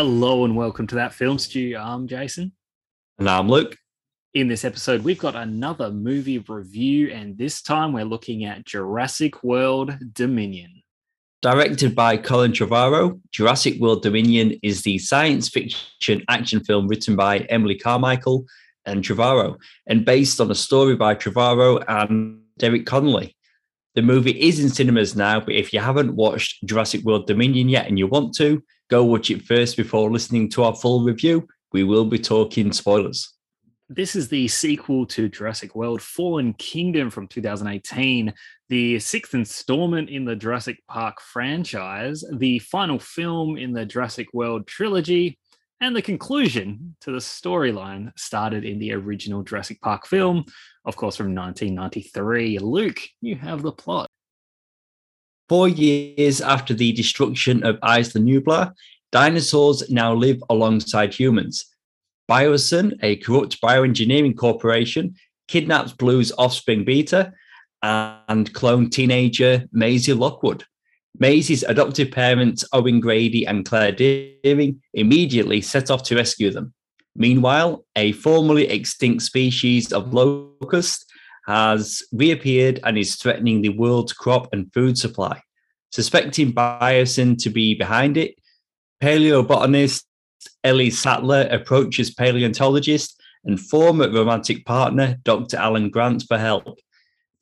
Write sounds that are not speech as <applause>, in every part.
Hello and welcome to that film stew. I'm Jason. And I'm Luke. In this episode, we've got another movie review, and this time we're looking at Jurassic World Dominion. Directed by Colin Trevorrow, Jurassic World Dominion is the science fiction action film written by Emily Carmichael and Trevorrow, and based on a story by Trevorrow and Derek Connolly. The movie is in cinemas now, but if you haven't watched Jurassic World Dominion yet and you want to, go watch it first before listening to our full review. We will be talking spoilers. This is the sequel to Jurassic World Fallen Kingdom from 2018, the sixth installment in the Jurassic Park franchise, the final film in the Jurassic World trilogy, and the conclusion to the storyline started in the original Jurassic Park film, of course, from 1993. Luke, you have the plot. Four years after the destruction of Isla Nublar, dinosaurs now live alongside humans. Biosyn, a corrupt bioengineering corporation, kidnaps Blue's offspring Beta and clone teenager Maisie Lockwood. Maisie's adoptive parents, Owen Grady and Claire Dearing, immediately set off to rescue them. Meanwhile, a formerly extinct species of locust has reappeared and is threatening the world's crop and food supply. Suspecting Biosyn to be behind it, paleobotanist Ellie Sattler approaches paleontologist and former romantic partner Dr. Alan Grant for help.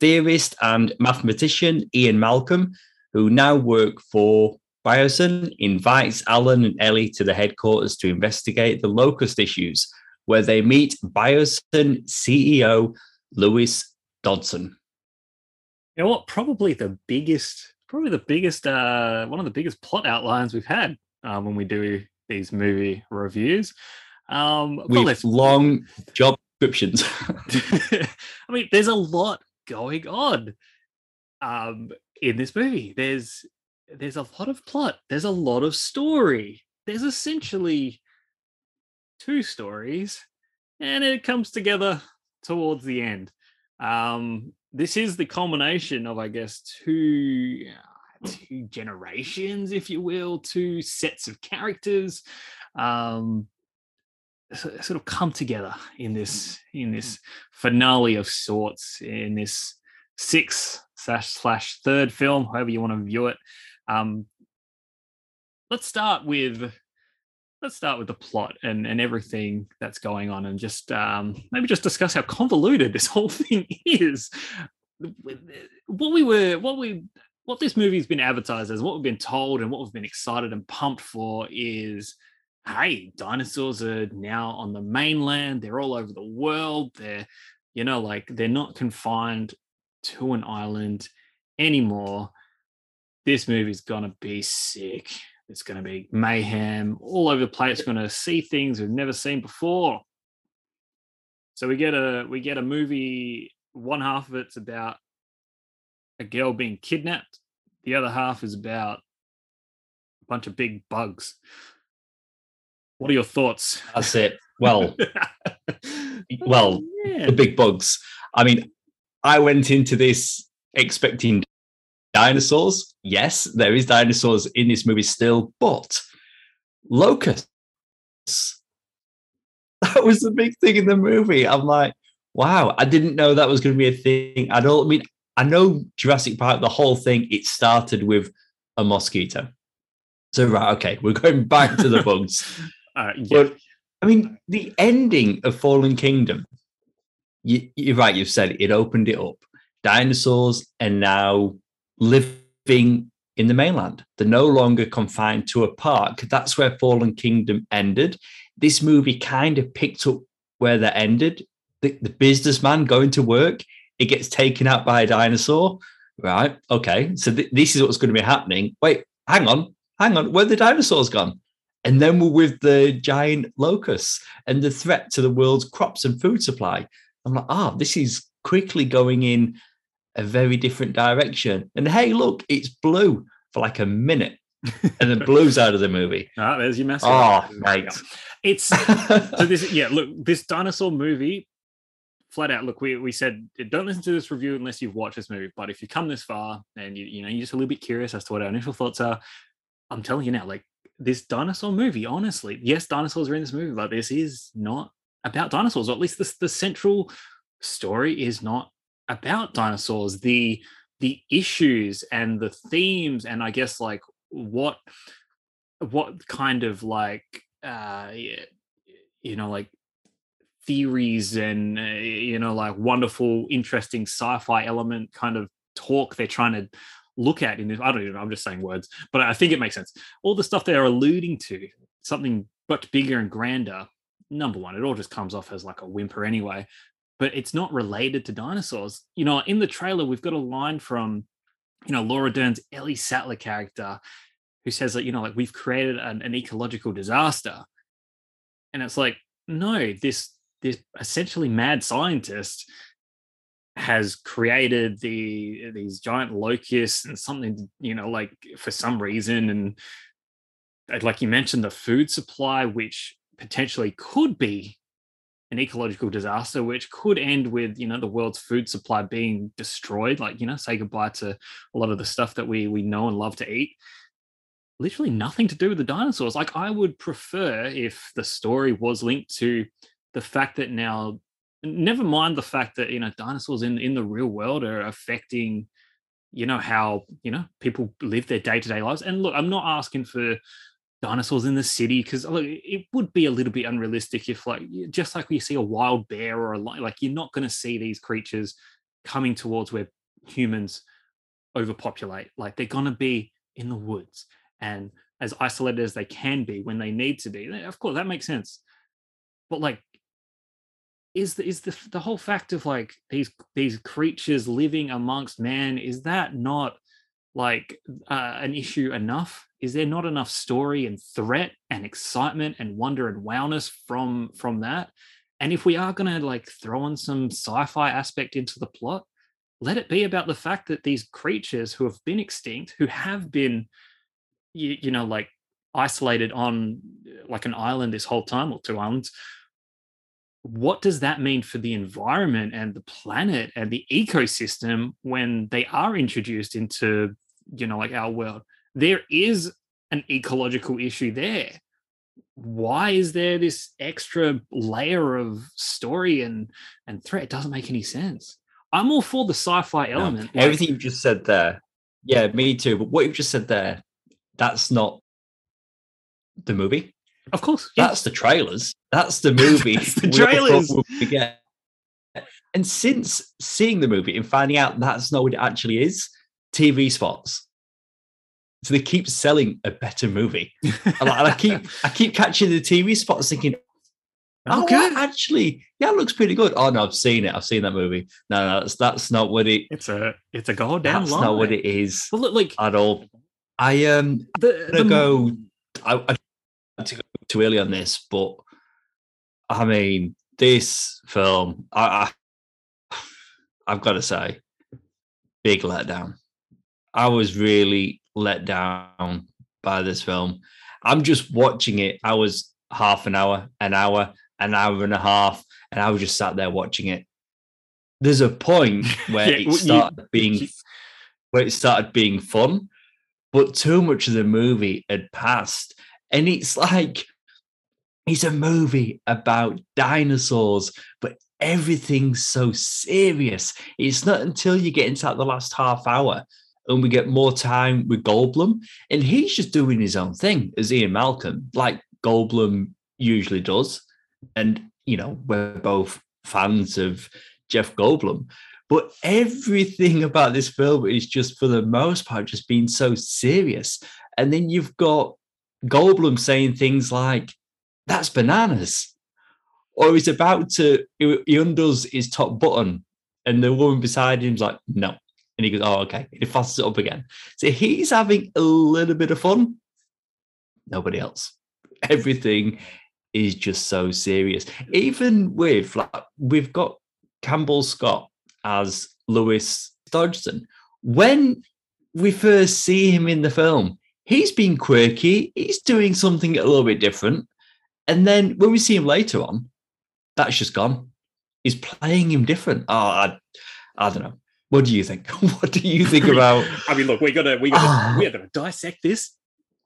Theorist and mathematician Ian Malcolm, who now work for Biosyn, invites Alan and Ellie to the headquarters to investigate the locust issues, where they meet Biosyn CEO Lewis Dodgson. You know what? Probably the biggest, probably the biggest, uh, one of the biggest plot outlines we've had uh, when we do these movie reviews. Um, With long job descriptions. <laughs> <laughs> I mean, there's a lot going on um, in this movie. There's there's a lot of plot. There's a lot of story. There's essentially two stories, and it comes together towards the end. Um, this is the culmination of, I guess, two two generations, if you will, two sets of characters, um, sort of come together in this in this finale of sorts in this sixth slash slash third film, however you want to view it. Um, let's start with let's start with the plot and, and everything that's going on and just um, maybe just discuss how convoluted this <laughs> whole thing is. What we were what we what this movie's been advertised as what we've been told and what we've been excited and pumped for is hey dinosaurs are now on the mainland. They're all over the world. They're you know like they're not confined to an island anymore. This movie's gonna be sick it's going to be mayhem all over the place. We're going to see things we've never seen before. So we get a we get a movie. One half of it's about a girl being kidnapped. The other half is about a bunch of big bugs. What are your thoughts? That's it. Well, <laughs> well, yeah. the big bugs. I mean, I went into this expecting dinosaurs. Yes, there is dinosaurs in this movie still, but locusts. <laughs> That was the big thing in the movie. I'm like, wow, I didn't know that was going to be a thing. I don't I mean I know Jurassic Park, the whole thing, it started with a mosquito. So right, okay, we're going back to the <laughs> bugs. uh, yeah. But I mean, the ending of Fallen Kingdom, you, you're right, you've said it, it opened it up. Dinosaurs and now living in the mainland. They're no longer confined to a park. That's where Fallen Kingdom ended. This movie kind of picked up where that ended. The, the businessman going to work, it gets taken out by a dinosaur. Right. Okay. So th- this is what's going to be happening. Wait, hang on. Hang on. Where the dinosaurs gone? And then we're with the giant locusts and the threat to the world's crops and food supply. I'm like, ah, oh, this is quickly going in a very different direction. And hey, look, it's blue for like a minute. <laughs> and then blue's out of the movie. Ah, there's your message. Oh, mate. It's <laughs> so this yeah, look, this dinosaur movie, flat out, look, we, we said don't listen to this review unless you've watched this movie. But if you come this far and you you know you're just a little bit curious as to what our initial thoughts are, I'm telling you now, like this dinosaur movie. Honestly, yes, dinosaurs are in this movie, but this is not about dinosaurs, or at least the, the central story is not about dinosaurs. The the issues and the themes, and I guess like what what kind of like uh you know like theories and uh, you know like wonderful interesting sci-fi element kind of talk they're trying to look at in this i don't even know i'm just saying words but i think it makes sense all the stuff they're alluding to something much bigger and grander number one it all just comes off as like a whimper anyway but it's not related to dinosaurs. You know in the trailer we've got a line from you know laura dern's ellie sattler character who says that you know like we've created an, an ecological disaster. And it's like no this this essentially mad scientist has created the these giant locusts and something you know like for some reason and like you mentioned the food supply which potentially could be an ecological disaster which could end with you know the world's food supply being destroyed. Like you know say goodbye to a lot of the stuff that we we know and love to eat. Literally nothing to do with the dinosaurs. Like I would prefer if the story was linked to the fact that now never mind the fact that you know dinosaurs in in the real world are affecting you know how you know people live their day-to-day lives. And look i'm not asking for dinosaurs in the city because look, it would be a little bit unrealistic if like just like we see a wild bear or a like you're not going to see these creatures coming towards where humans overpopulate like they're going to be in the woods and as isolated as they can be when they need to be. Of course, that makes sense. But like, is the is the the whole fact of like these these creatures living amongst man is that not like uh, an issue enough? Is there not enough story and threat and excitement and wonder and wowness from from that? And if we are going to like throw in some sci-fi aspect into the plot, let it be about the fact that these creatures who have been extinct, who have been you, you know like isolated on like an island this whole time or two islands what does that mean for the environment and the planet and the ecosystem when they are introduced into you know like our world there is an ecological issue there why is there this extra layer of story and and threat it doesn't make any sense i'm all for the sci-fi element no, everything like, you've just said there yeah me too but what you've just said there that's not the movie. Of course, yeah. that's the trailers. That's the <laughs> movie. that's the <laughs> trailers. And since seeing the movie and finding out that's not what it actually is, TV spots. So they keep selling a better movie, <laughs> and I keep I keep catching the TV spots, thinking, "Oh, okay. actually, yeah, it looks pretty good." Oh no, I've seen it. I've seen that movie. No, no that's that's not what it. It's a it's a goddamn. That's lie. not what it is. Well, look, like at all. I um the, the, go. I, I to go too early on this, but I mean this film. I, I I've got to say, big letdown. I was really let down by this film. I'm just watching it. I was half an hour, an hour, an hour and a half, and I was just sat there watching it. There's a point <laughs> where yeah, it started you, being where it started being fun, but too much of the movie had passed. And it's like, it's a movie about dinosaurs, but everything's so serious. It's not until you get into the last half hour and we get more time with Goldblum, and he's just doing his own thing as Ian Malcolm, like Goldblum usually does. And, you know, we're both fans of Jeff Goldblum. But everything about this film is just, for the most part, just being so serious. And then you've got Goldblum saying things like, that's bananas. Or he's about to, he undoes his top button, and the woman beside him's like, no. And he goes, oh, okay. he fastens it up again. So he's having a little bit of fun. Nobody else. <laughs> Everything is just so serious. Even with, like, we've got Campbell Scott as Lewis Dodgson. When we first see him in the film, he's being quirky, he's doing something a little bit different. And then when we see him later on, that's just gone. He's playing him different. Oh, I, I don't know. What do you think? <laughs> what do you think about? <laughs> I mean, look, we gotta we gotta we gotta dissect this.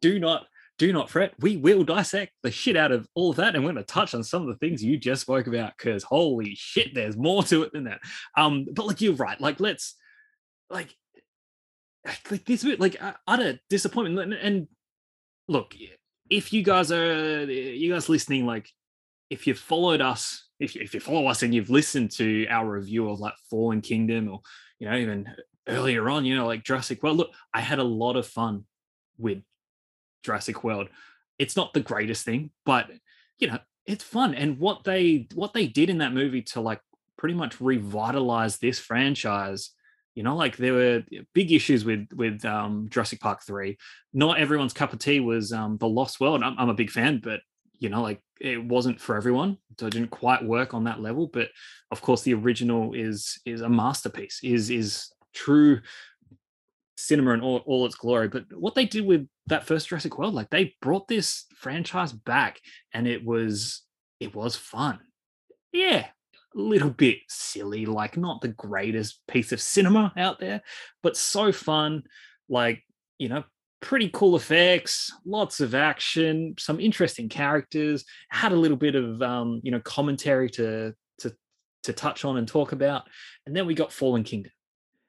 Do not do not fret. We will dissect the shit out of all of that, and we're going to touch on some of the things you just spoke about. Because holy shit, there's more to it than that. Um, but like you're right. Like let's like like this bit like utter disappointment. And, and look, if you guys are you guys listening, like if you've followed us, if you, if you follow us and you've listened to our review of like Fallen Kingdom or you know even earlier on, you know like Jurassic World. Look, I had a lot of fun with Jurassic World. It's not the greatest thing, but you know, it's fun. And what they what they did in that movie to like pretty much revitalize this franchise. You know, like there were big issues with with um, Jurassic Park three. Not everyone's cup of tea was um, the Lost World. I'm, I'm a big fan, but you know, like it wasn't for everyone. So it didn't quite work on that level. But of course, the original is is a masterpiece. Is is true cinema in all, all its glory. But what they did with that first Jurassic World, like they brought this franchise back, and it was it was fun. Yeah, a little bit silly, like not the greatest piece of cinema out there, but so fun. Like you know, pretty cool effects, lots of action, some interesting characters. Had a little bit of um, you know commentary to to to touch on and talk about, and then we got Fallen Kingdom,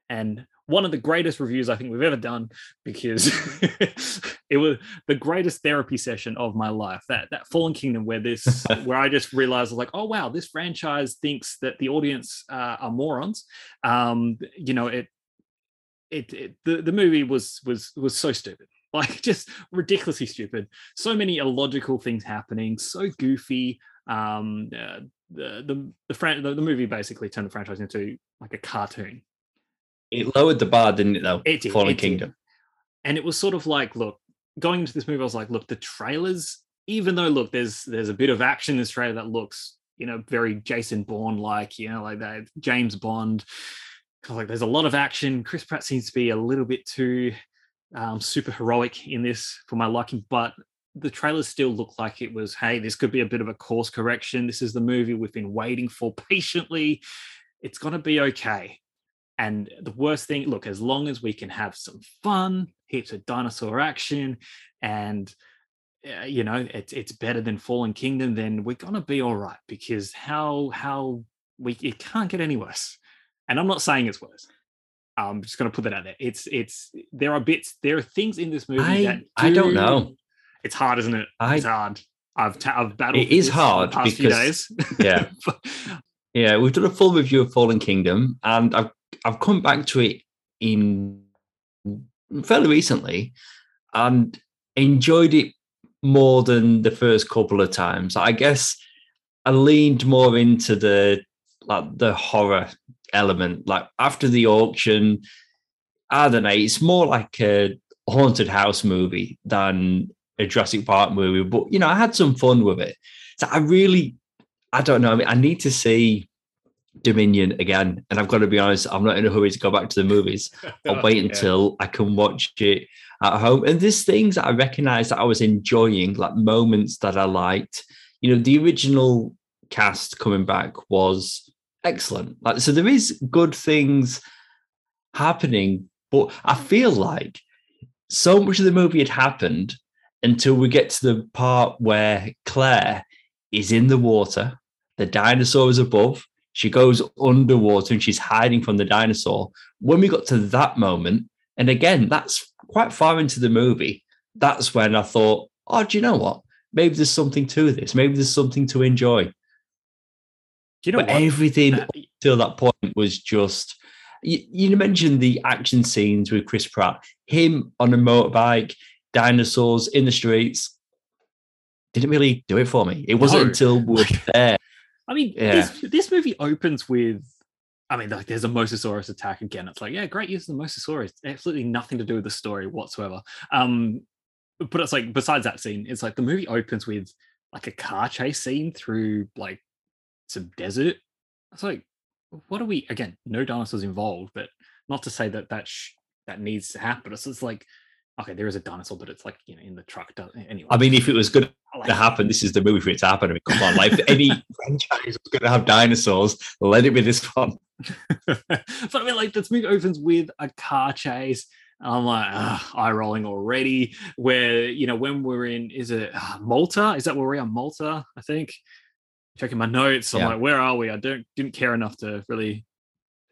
and one of the greatest reviews I think we've ever done because <laughs> it was the greatest therapy session of my life. That that Fallen Kingdom, where this, <laughs> where I just realized like, oh wow, this franchise thinks that the audience uh, are morons. Um, you know, it, it, it, the the movie was was was so stupid, <laughs> like just ridiculously stupid. So many illogical things happening, so goofy. Um, uh, the the the, fran- the the movie basically turned the franchise into like a cartoon it lowered the bar, didn't it? Though it did, Fallen it Kingdom, did. and it was sort of like, look, going into this movie, I was like, look, the trailers, even though look, there's there's a bit of action in this trailer that looks, you know, very Jason Bourne like, you know, like that James Bond. Like there's a lot of action. Chris Pratt seems to be a little bit too um, super heroic in this for my liking, but the trailers still look like it was, hey, this could be a bit of a course correction. This is the movie we've been waiting for <laughs> patiently. It's going to be okay. And the worst thing, look, as long as we can have some fun, heaps of dinosaur action, and uh, you know, it's it's better than Fallen Kingdom, then we're gonna be all right. Because how how we it can't get any worse. And I'm not saying it's worse. I'm just gonna put that out there. It's it's there are bits, there are things in this movie I, that do, I don't know. It's hard, isn't it? I, it's hard. I've ta- I've battled. It is hard the past few days. Yeah. But- <laughs> Yeah, we've done a full review of Fallen Kingdom, and I've I've come back to it in fairly recently, and enjoyed it more than the first couple of times. I guess I leaned more into the like the horror element. Like after the auction, I don't know. It's more like a haunted house movie than a Jurassic Park movie. But you know, I had some fun with it. So I really, I don't know. I mean, I need to see Dominion again, and I've got to be honest. I'm not in a hurry to go back to the movies. <laughs> I'll wait Yeah. until I can watch it at home. And there's things that I recognize that I was enjoying, like moments that I liked. You know, the original cast coming back was excellent. Like, so there is good things happening, but I feel like so much of the movie had happened until we get to the part where Claire is in the water, the dinosaur is above, she goes underwater and she's hiding from the dinosaur. When we got to that moment, and again, that's quite far into the movie, that's when I thought, oh, do you know what? Maybe there's something to this. Maybe there's something to enjoy. Do you know but what? everything Uh, till that point was just you, you mentioned the action scenes with Chris Pratt, him on a motorbike, dinosaurs in the streets. Didn't really do it for me. It wasn't No. until we were <laughs> there. I mean, Yeah. this, this movie opens with, I mean, like there's a Mosasaurus attack again. It's like, yeah, great use of the Mosasaurus. Absolutely nothing to do with the story whatsoever. Um, but it's like, besides that scene, it's like the movie opens with like a car chase scene through like some desert. It's like, what are we? Again, no dinosaurs involved, but not to say that that sh- that needs to happen. It's just like, okay, there is a dinosaur, but it's like you know in the truck. Anyway, I mean, if it was going <laughs> to happen, this is the movie for it to happen. I mean, come on, like any <laughs> franchise was going to have dinosaurs, let it be this one. <laughs> but I mean, like this movie opens with a car chase. I'm like, eye rolling already. Where, you know, when we're in, is it uh, Malta? Is that where we are? Malta, I think. Checking my notes. I'm Yeah. like, where are we? I don't didn't care enough to really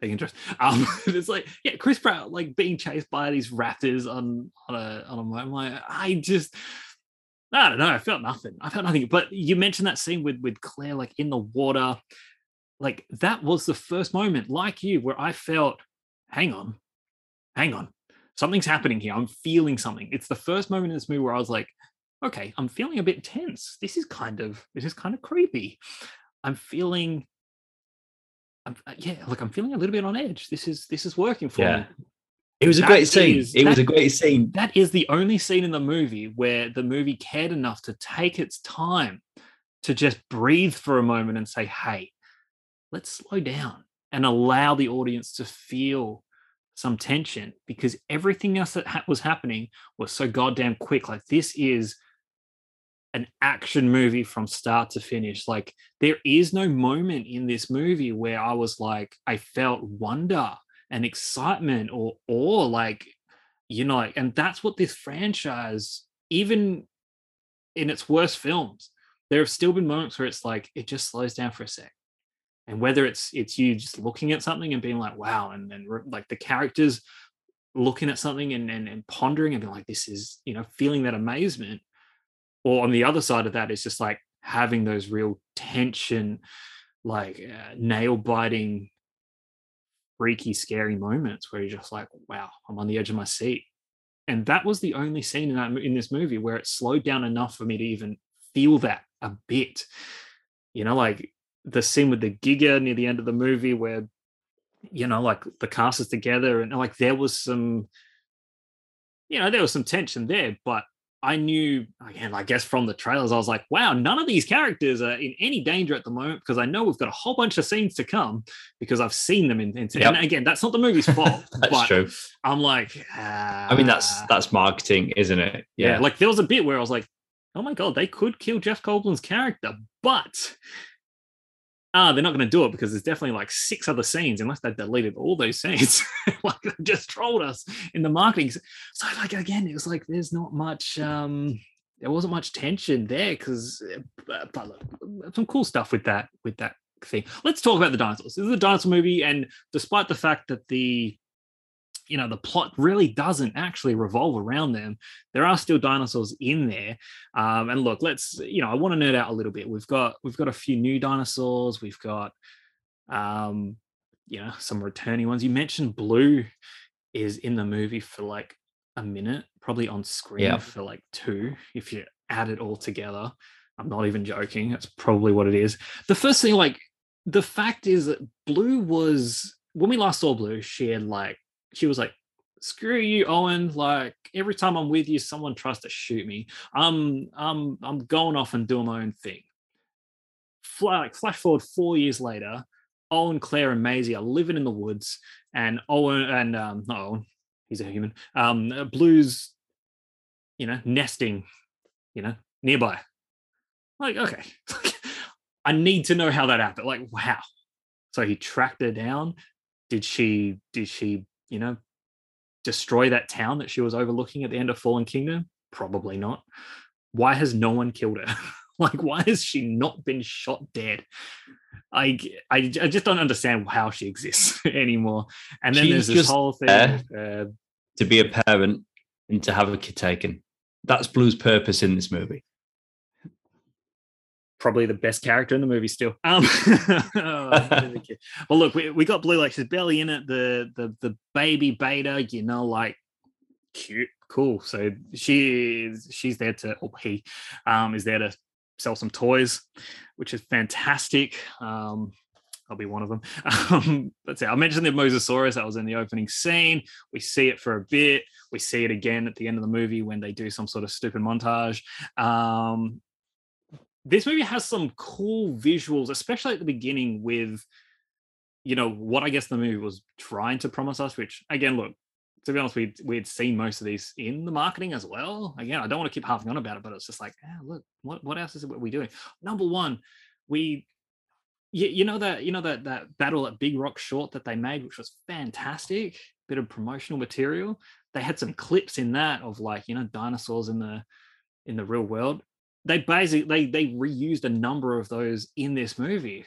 take interest. <laughs> Um, it's like, yeah, Chris Pratt like being chased by these raptors on on a on a I'm like, I just I don't know. I felt nothing. I felt nothing. But you mentioned that scene with with Claire like in the water. Like that was the first moment, like you, where I felt, hang on, hang on, something's happening here. I'm feeling something. It's the first moment in this movie where I was like, okay, I'm feeling a bit tense. This is kind of this is kind of creepy. I'm feeling I'm, uh, yeah, like I'm feeling a little bit on edge. This is this is working for Yeah. me. It was a That great scene. is- it was a great scene. That is the only scene in the movie where the movie cared enough to take its time to just breathe for a moment and say, "Hey, let's slow down and allow the audience to feel some tension because everything else that ha- was happening was so goddamn quick. Like this is an action movie from start to finish. Like there is no moment in this movie where I was like, I felt wonder and excitement or awe, like, you know, like, and that's what this franchise, even in its worst films, there have still been moments where it's like it just slows down for a sec. And whether it's it's you just looking at something and being like, wow, and then like the characters looking at something and, and and pondering and being like, this is, you know, feeling that amazement. Or on the other side of that, it's just like having those real tension, like uh, nail biting, freaky, scary moments where you're just like, wow, I'm on the edge of my seat. And that was the only scene in that in this movie where it slowed down enough for me to even feel that a bit. You know, like the scene with the Giga near the end of the movie where, you know, like the cast is together and like there was some, you know, there was some tension there, but I knew again, I guess from the trailers, I was like, wow, none of these characters are in any danger at the moment because I know we've got a whole bunch of scenes to come because I've seen them in. in Yep. And again, that's not the movie's fault, <laughs> That's but true. I'm like, I mean, that's ah. that's marketing, isn't it? yeah. Like there was a bit where I was like, oh my god, they could kill Jeff Goldblum's character, but ah, they're not going to do it because there's definitely like six other scenes, unless they deleted all those scenes, <laughs> like they just trolled us in the marketing. So like again, it was like there's not much. um there wasn't much tension there because but look, some cool stuff with that with that thing. Let's talk about the dinosaurs. This is a dinosaur movie, and despite the fact that the you know the plot really doesn't actually revolve around them. There are still dinosaurs in there. Um and look let's you know i want to nerd out a little bit. We've got we've got a few new dinosaurs. We've got um you know some returning ones. You mentioned blue is in the movie for like a minute probably on screen Yeah. for like two if you add it all together. I'm not even joking. That's probably what it is. The first thing like the fact is that blue was when we last saw blue she had like she was like screw you owen like every time i'm with you someone tries to shoot me. I'm i'm i'm going off and doing my own thing. Like flash forward four years later owen claire and maisie are living in the woods and owen and um not owen he's a human um uh, blue's you know nesting you know nearby. Like okay <laughs> i need to know how that happened like wow so he tracked her down. Did she did she you know destroy that town that she was overlooking at the end of fallen kingdom? Probably not. Why has no one killed her? <laughs> Like why has she not been shot dead? I, I, I just don't understand how she exists <laughs> anymore. And then She's there's this whole thing uh, To be a parent and to have a kid taken. That's Blue's purpose in this movie. Probably the best character in the movie still. Um, <laughs> well, look, we, we got Blue like she's barely in it. The the the baby beta, you know, like cute, cool. So she is she's there to or he um is there to sell some toys, which is fantastic. Um I'll be one of them. <laughs> Um, that's it. I mentioned the Mosasaurus that was in the opening scene. We see it for a bit. We see it again at the end of the movie when they do some sort of stupid montage. Um, this movie has some cool visuals, especially at the beginning with, you know, what I guess the movie was trying to promise us, which again, look, to be honest, we'd, we'd seen most of these in the marketing as well. Again, I don't want to keep harping on about it, but it's just like, ah, look, what, what else is it what we doing? Number one, we you, you know that you know that that battle at Big Rock Short that they made, which was fantastic, bit of promotional material. they had some clips in that of like you know dinosaurs in the in the real world. They basically they they reused a number of those in this movie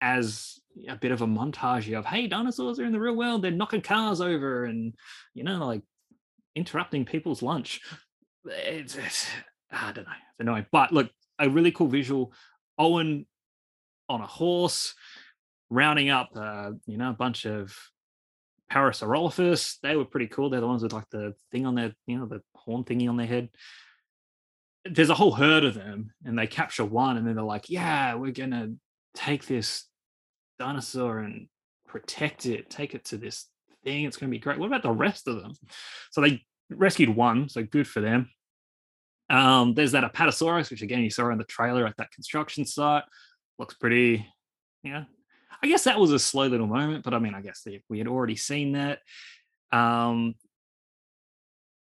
as a bit of a montage of hey dinosaurs are in the real world they're knocking cars over and you know like interrupting people's lunch. It's, it's i don't know. It's annoying. But look a really cool visual. Owen on a horse rounding up uh, you know a bunch of parasaurolophus. They were pretty cool. They're the ones with like the thing on their you know the horn thingy on their head there's a whole herd of them and they capture one and then they're like yeah we're gonna take this dinosaur and protect it, take it to this thing. It's to be great. What about the rest of them? So they rescued one, so good for them. Um, there's that Apatosaurus, which again you saw in the trailer at that construction site. Looks pretty, yeah. I guess that was a slow little moment, but I mean, I guess we had already seen that. Um,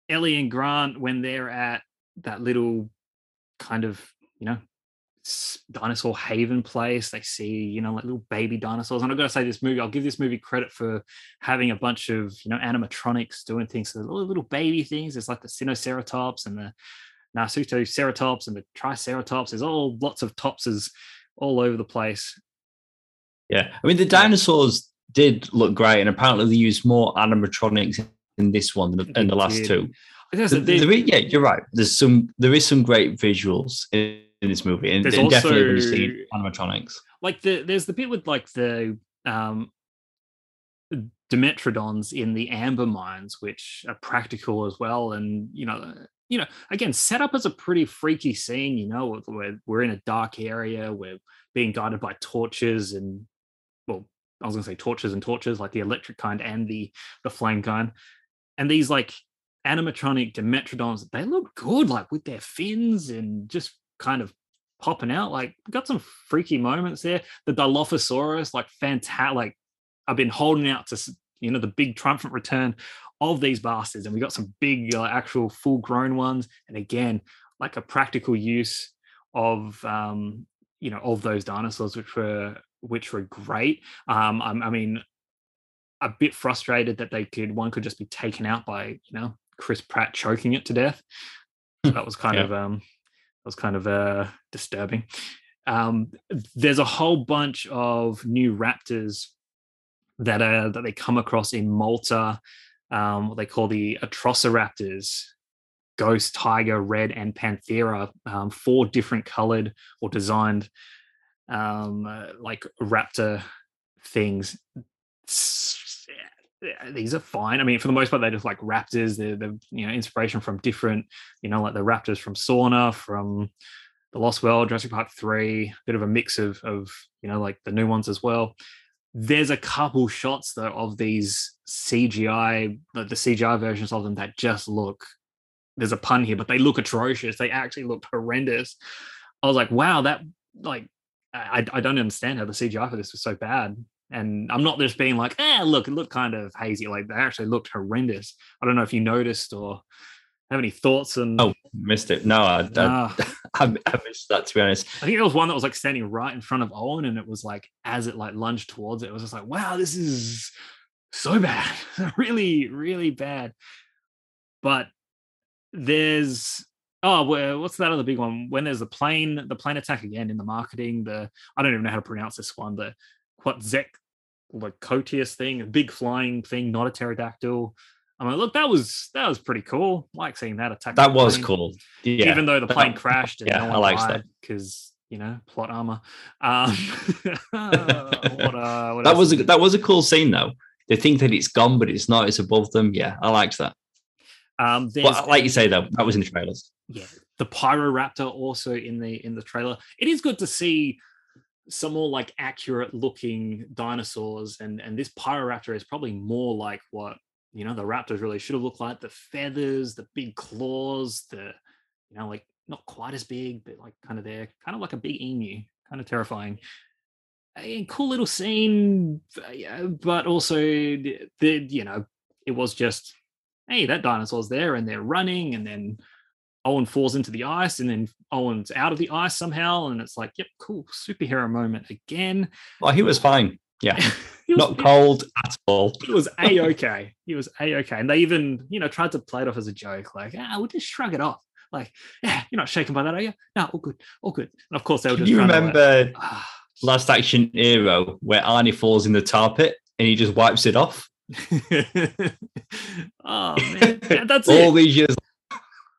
Ellie and Grant, when they're at that little kind of, you know, dinosaur haven place. They see, you know, like little baby dinosaurs. And I've got to say, this movie, I'll give this movie credit for having a bunch of, you know, animatronics doing things. So little, little baby things. There's like the Sinoceratops and the Nasutoceratops and the Triceratops. There's all lots of topses all over the place. Yeah. I mean, the dinosaurs did look great. And apparently they used more animatronics in this one than in the last did. two. The, the, yeah, you're right. There's some, there is some great visuals in in this movie, and, and also, definitely when you see animatronics. Like the there's the bit with like the um Dimetrodons in the amber mines, which are practical as well, and you know, you know, again, set up as a pretty freaky scene. You know, where we're in a dark area, we're being guided by torches, and well, I was gonna say torches and torches, like the electric kind and the the flame kind, and these like animatronic Dimetrodons, they look good, like with their fins and just kind of popping out. Like got some freaky moments there. The Dilophosaurus, like fantastic. Like I've been holding out to you know the big triumphant return of these bastards, and we got some big uh, actual full grown ones. And again, like a practical use of um, you know of those dinosaurs, which were which were great. Um, I, I mean, a bit frustrated that they could one could just be taken out by you know Chris Pratt choking it to death. That was <laughs> kind yeah. of um was kind of uh, disturbing. Um, there's a whole bunch of new raptors that are that they come across in Malta. Um, what they call the Atrociraptors, Ghost, Tiger, Red, and Panthera. Um, four different colored or designed um, uh, like raptor things these are fine. I mean, for the most part, they're just like raptors. They're, the you know inspiration from different, you know, like the raptors from Sorna, from the Lost World, Jurassic Park three, A bit of a mix of of you know like the new ones as well. There's a couple shots though of these CGI, the, the CGI versions of them that just look. There's a pun here, but they look atrocious. They actually look horrendous. I was like, wow, that like I, I don't understand how the CGI for this was so bad. And I'm not just being like, ah, look, it looked kind of hazy. Like they actually looked horrendous. I don't know if you noticed or have any thoughts on. Oh, missed it. No, I, uh, <laughs> I, I, missed that to be honest. I think there was one that was like standing right in front of Owen, and it was like as it like lunged towards it, it was just like, wow, this is so bad, <laughs> really, really bad. But there's oh, what's that other big one? When there's the plane, the plane attack again in the marketing. The I don't even know how to pronounce this one. The what Zek like Cotius thing, a big flying thing, not a pterodactyl. I'm like, look, that was that was pretty cool. like seeing that attack. That was cool. Yeah. Even though the plane crashed and yeah, no one I like that because you know plot armor. Um, <laughs> what, uh, what that was a, that was a cool scene though. They think that it's gone, but it's not. It's above them. Yeah, I liked that. Um, but like you say though, that was in the trailers. Yeah, the Pyroraptor also in the in the trailer. It is good to see some more like accurate looking dinosaurs and and this pyroraptor is probably more like what you know the raptors really should have looked like. The feathers the big claws the you know like not quite as big but like kind of there. Kind of like a big emu. Kind of terrifying. A cool little scene uh, but also the you know it was just hey that dinosaur's there and they're running and then Owen falls into the ice and then Owen's out of the ice somehow. And it's like, yep, cool, superhero moment again. Well, he was fine. Yeah. <laughs> He was- Not cold at all. He was a okay. He was a okay, and they even you know tried to play it off as a joke, like ah, we'll just shrug it off. Like, yeah, you're not shaken by that, are you? No, all good, all good. And of course, they were just. you trying to, like, remember ah, Last Action Hero where Arnie falls in the tar pit and he just wipes it off? <laughs> oh man, that's <laughs> all it. these years.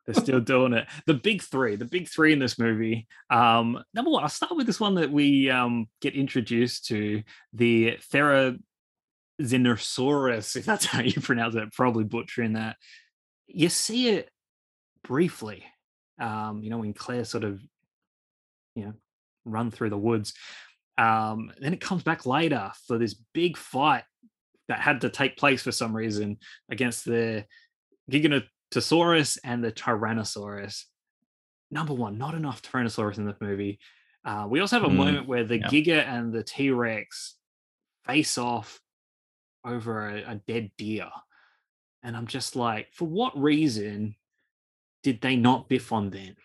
They're still doing it. The big three, the big three in this movie. Um, number one, I'll start with this one that we um, get introduced to the Therizinosaurus, if that's how you pronounce it, probably butchering that. You see it briefly, um, you know, when Claire sort of, you know, run through the woods. Um, then it comes back later for this big fight that had to take place for some reason against the Giganotosaurus and the Tyrannosaurus. Number one, not enough Tyrannosaurus in the movie. Uh, we also have a Mm, moment where the yeah. Giga and the T Rex face off over a, a dead deer. And I'm just like, for what reason did they not biff on then?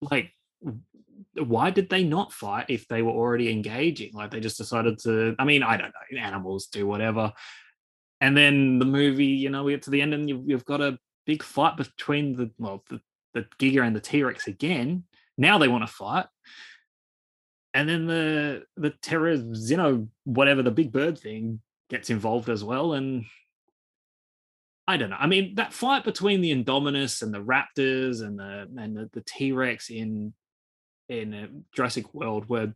Like, why did they not fight if they were already engaging? Like, they just decided to, I mean, I don't know, animals do whatever. And then the movie, you know, we get to the end and you've, you've got a big fight between the, well, the, the Giga and the T Rex again. Now they want to fight. And then the the Terrazino, whatever the big bird thing, gets involved as well. And I don't know. I mean, that fight between the Indominus and the Raptors and the and the, the T Rex in in uh, Jurassic World, where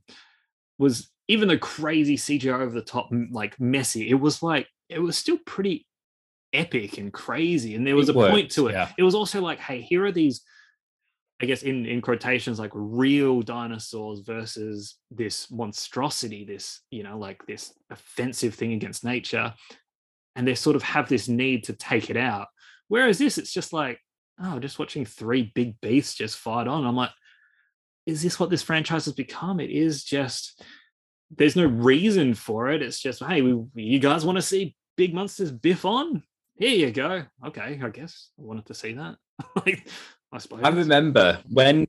was even the crazy CGI over the top, like messy, it was like it was still pretty epic and crazy. And there was It a point to it. yeah. It was also like, hey, here are these I guess in in quotations like real dinosaurs versus this monstrosity, this you know like this offensive thing against nature, and they sort of have this need to take it out. Whereas this, it's just like oh, just watching three big beasts just fight on. I'm like, is this what this franchise has become? It is just there's no reason for it. It's just hey, we, you guys want to see big monsters biff on? Here you go. Okay, I guess I wanted to see that. <laughs> like, I suppose. I remember when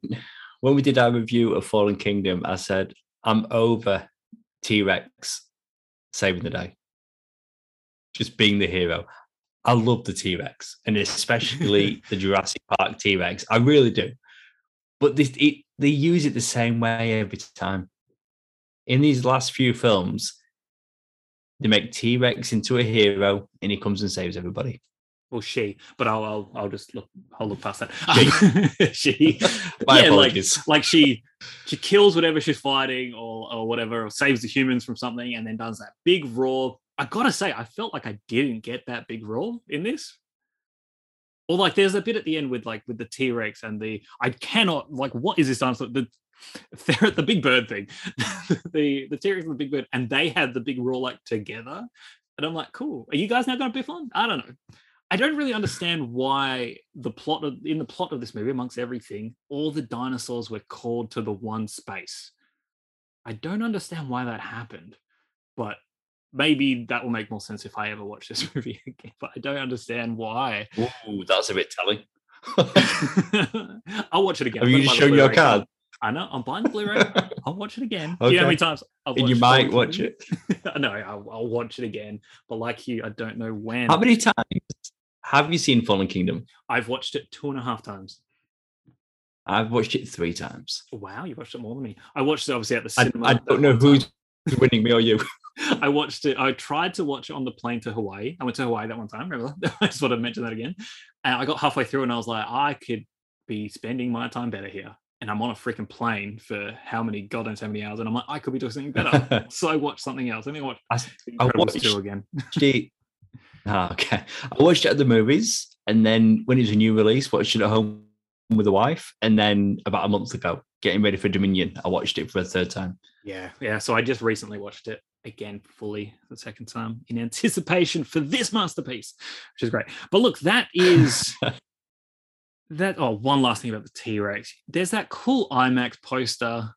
when we did our review of Fallen Kingdom, I said, I'm over T Rex saving the day. Just being the hero. I love the T Rex and especially <laughs> the Jurassic Park T Rex. I really do. But this, it, they use it the same way every time. In these last few films, they make T Rex into a hero and he comes and saves everybody. Well, she, but I'll I'll, I'll just look. I'll look past that. <laughs> she, <laughs> yeah, like like she she kills whatever she's fighting or or whatever, or saves the humans from something, and then does that big roar. I gotta say, I felt like I didn't get that big roar in this. Or like, there's a bit at the end with like with the T Rex and the I cannot like what is this dinosaur? The <laughs> the big bird thing, <laughs> the the T Rex and the big bird, and they had the big roar like together, and I'm like, cool. Are you guys now going to biff on? I don't know. I don't really understand why the plot of in the plot of this movie, amongst everything, all the dinosaurs were called to the one space. I don't understand why that happened, but maybe that will make more sense if I ever watch this <laughs> movie again. But I don't understand why. Ooh, that's a bit telling. I'll watch it again. Have you shown your card? I know. I'm buying the Blu-ray. <laughs> I'll watch it again. Do you know how many times I've And you might Fallen watch it. <laughs> no, I'll, I'll watch it again. But like you, I don't know when. How many times have you seen Fallen Kingdom? I've watched it two and a half times. I've watched it three times. Wow, you watched it more than me. I watched it obviously at the I, cinema. I that don't know who's <laughs> winning, me or you. I watched it. I tried to watch it on the plane to Hawaii. I went to Hawaii that one time. Remember? I just want to mention that again. And I got halfway through and I was like, I could be spending my time better here. And I'm on a freaking plane for how many God knows how many hours. And I'm like, I could be doing something better. <laughs> so I watched something else. I think I watched I, I watched 2 again. <laughs> it. Ah, okay. I watched it at the movies, and then when it was a new release, watched it at home with the wife, and then about a month ago, getting ready for Dominion, I watched it for a third time. Yeah, yeah. So I just recently watched it again fully the second time in anticipation for this masterpiece, which is great. But look, that is <laughs> that. Oh, one last thing about the T Rex. There's that cool IMAX poster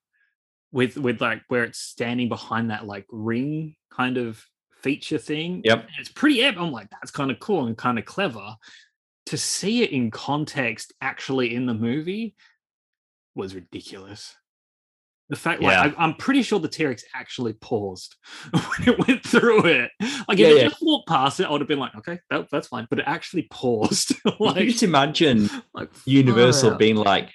with with like where it's standing behind that like ring kind of feature thing. Yep. And it's pretty epic. I'm like, that's kind of cool and kind of clever. To see it in context, actually in the movie, was ridiculous. The fact, Yeah. like, I, I'm pretty sure the T Rex actually paused <laughs> when it went through it. Like, if Yeah, it just walked past it, I would have been like, okay, that, that's fine. But it actually paused. <laughs> Like, you just imagine like Universal out. being like,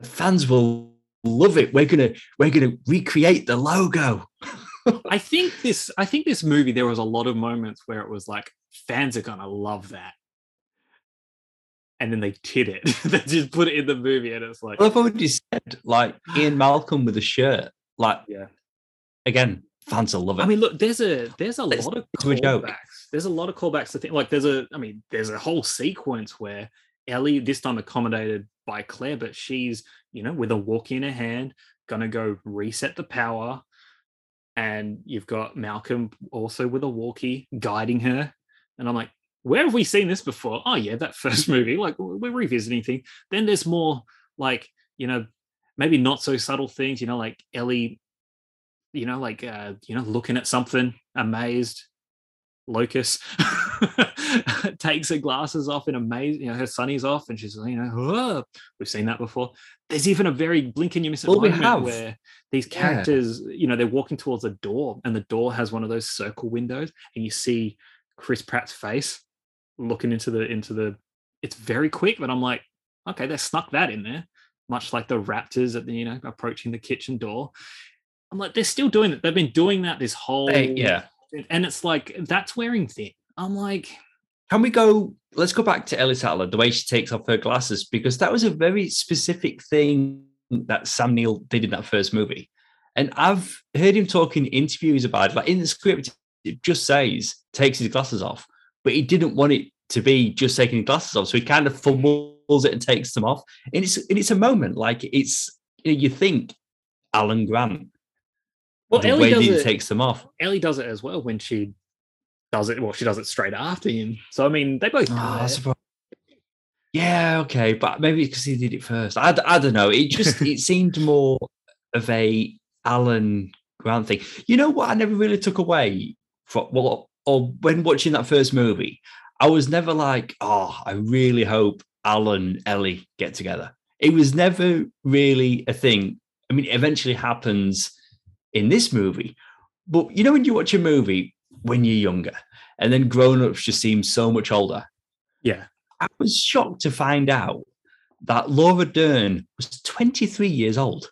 the fans will love it. We're gonna we're gonna recreate the logo. <laughs> I think this. I think this movie. There was a lot of moments where it was like, fans are gonna love that, and then they did it. <laughs> they just put it in the movie, and it's like, Well, I've already said, like Ian Malcolm with a shirt. Like, Yeah. again, fans will love it. I mean, look, there's a there's a Let's lot of to a joke. callbacks. There's a lot of callbacks to think like there's a I mean, there's a whole sequence where Ellie, this time accommodated by Claire, but she's, you know, with a walkie in her hand, gonna go reset the power. And you've got Malcolm also with a walkie guiding her. And I'm like, where have we seen this before? Oh, yeah, that <laughs> first movie. Like, we're revisiting things. Then there's more like, you know, maybe not so subtle things, you know, like Ellie you know, like uh, you know, looking at something, amazed. Locus <laughs> takes her glasses off in amaze, you know, her sunnies off, and she's like, you know, "Whoa." we've seen that before. There's even a very blink and you miss it Well, moment where these Yeah. characters, you know, they're walking towards a door, and the door has one of those circle windows, and you see Chris Pratt's face looking into the into the. It's very quick, but I'm like, okay, they snuck that in there, much like the Raptors at the you know approaching the kitchen door. I'm like, they're still doing it. They've been doing that this whole yeah. and it's like that's wearing thin. I'm like, Can we go? Let's go back to Ellie Sattler, the way she takes off her glasses, because that was a very specific thing that Sam Neill did in that first movie. And I've heard him talk in interviews about it. Like in the script, it just says takes his glasses off, but he didn't want it to be just taking glasses off. So he kind of fumbles it and takes them off. And it's and it's a moment like it's you, know, you think Alan Grant, well, the Ellie way does he it. takes them off. Ellie does it as well when she does it. Well, she does it straight after him. So I mean, they both. Ah, oh, I it. suppose- Yeah, okay, but maybe because he did it first. I, I don't know. It just it <laughs> seemed more of a Alan Grant thing. You know what? I never really took away from well, or when watching that first movie, I was never like, oh, I really hope Alan Ellie get together. It was never really a thing. I mean, it eventually happens in this movie, but you know when you watch a movie when you're younger, and then grown-ups just seem so much older. yeah. I was shocked to find out that Laura Dern was 23 years old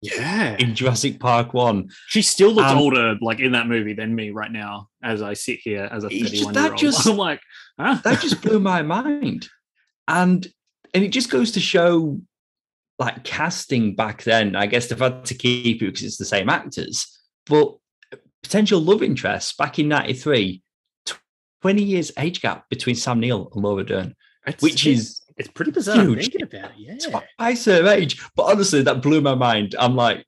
Yeah. in Jurassic Park 1. She still looks Um, older, like in that movie, than me right now, as I sit here as a It's just- 31 that year old. just- <laughs> I'm like, huh? That just blew my mind. And and it just goes to show like casting back then. I guess they've had to keep it because it's the same actors, but potential love interests back in 93, 20 years age gap between Sam Neill and Laura Dern. It's- which is it's pretty bizarre huge. thinking about it. Yeah. twice her age. But honestly, that blew my mind. I'm like,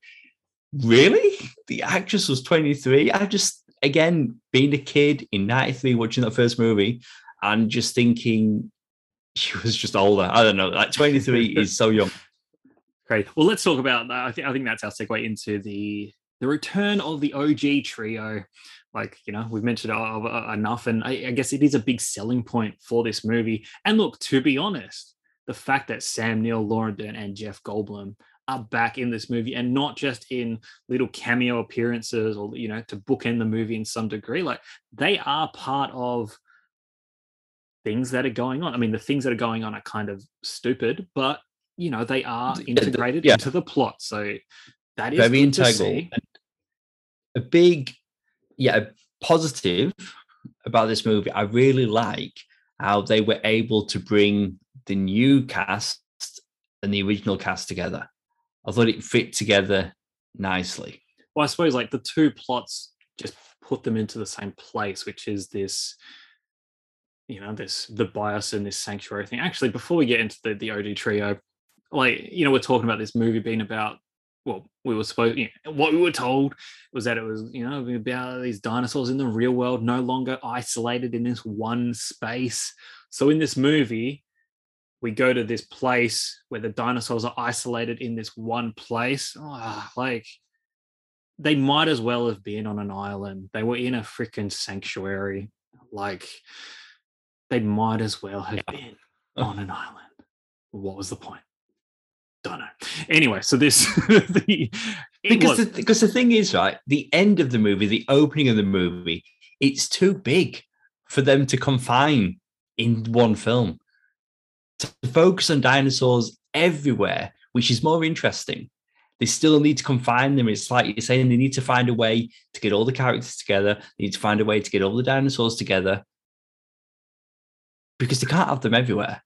really? The actress was 23. I just, again, being a kid in 93, watching that first movie and just thinking <laughs> she was just older. I don't know. Like 23 <laughs> is so young. Great. Well, let's talk about that. I think I think that's our segue into the the return of the OG trio. Like you know, we've mentioned uh, uh, enough, and I, I guess it is a big selling point for this movie. And look, to be honest, the fact that Sam Neill, Lauren Dern, and Jeff Goldblum are back in this movie, and not just in little cameo appearances or you know to bookend the movie in some degree, like they are part of things that are going on. I mean, the things that are going on are kind of stupid, but you know they are integrated yeah. into the plot. So that is Very integral. A big, yeah, positive about this movie. I really like how they were able to bring the new cast and the original cast together. I thought it fit together nicely. Well, I suppose like the two plots just put them into the same place, which is this, you know, this the Biosyn this sanctuary thing. Actually, before we get into the the OG trio, like you know, we're talking about this movie being about. Well, we were supposed. You know, what we were told was that it was, you know, about these dinosaurs in the real world, no longer isolated in this one space. So in this movie, we go to this place where the dinosaurs are isolated in this one place. Ah, like they might as well have been on an island. They were in a freaking sanctuary. Like they might as well have been on an island. What was the point? Don't know. Anyway, so this <laughs> the because the, because the thing is right, the end of the movie, the opening of the movie, it's too big for them to confine in one film. To focus on dinosaurs everywhere, which is more interesting. They still need to confine them. It's like you're saying they need to find a way to get all the characters together. They need to find a way to get all the dinosaurs together because they can't have them everywhere.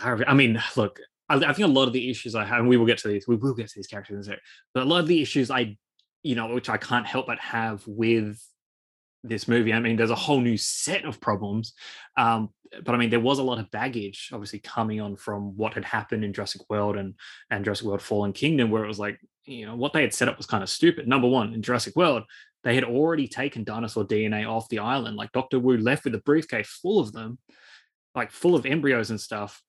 I mean, look, I, I, think a lot of the issues I have, and we will get to these, we will get to these characters in a second, but a lot of the issues I, you know, which I can't help but have with this movie. I mean, there's a whole new set of problems. Um, but I mean, there was a lot of baggage, obviously, coming on from what had happened in Jurassic World and and Jurassic World Fallen Kingdom, where it was like, you know, what they had set up was kind of stupid. Number one, in Jurassic World, they had already taken dinosaur DNA off the island. Like Doctor Wu left with a briefcase full of them, like full of embryos and stuff.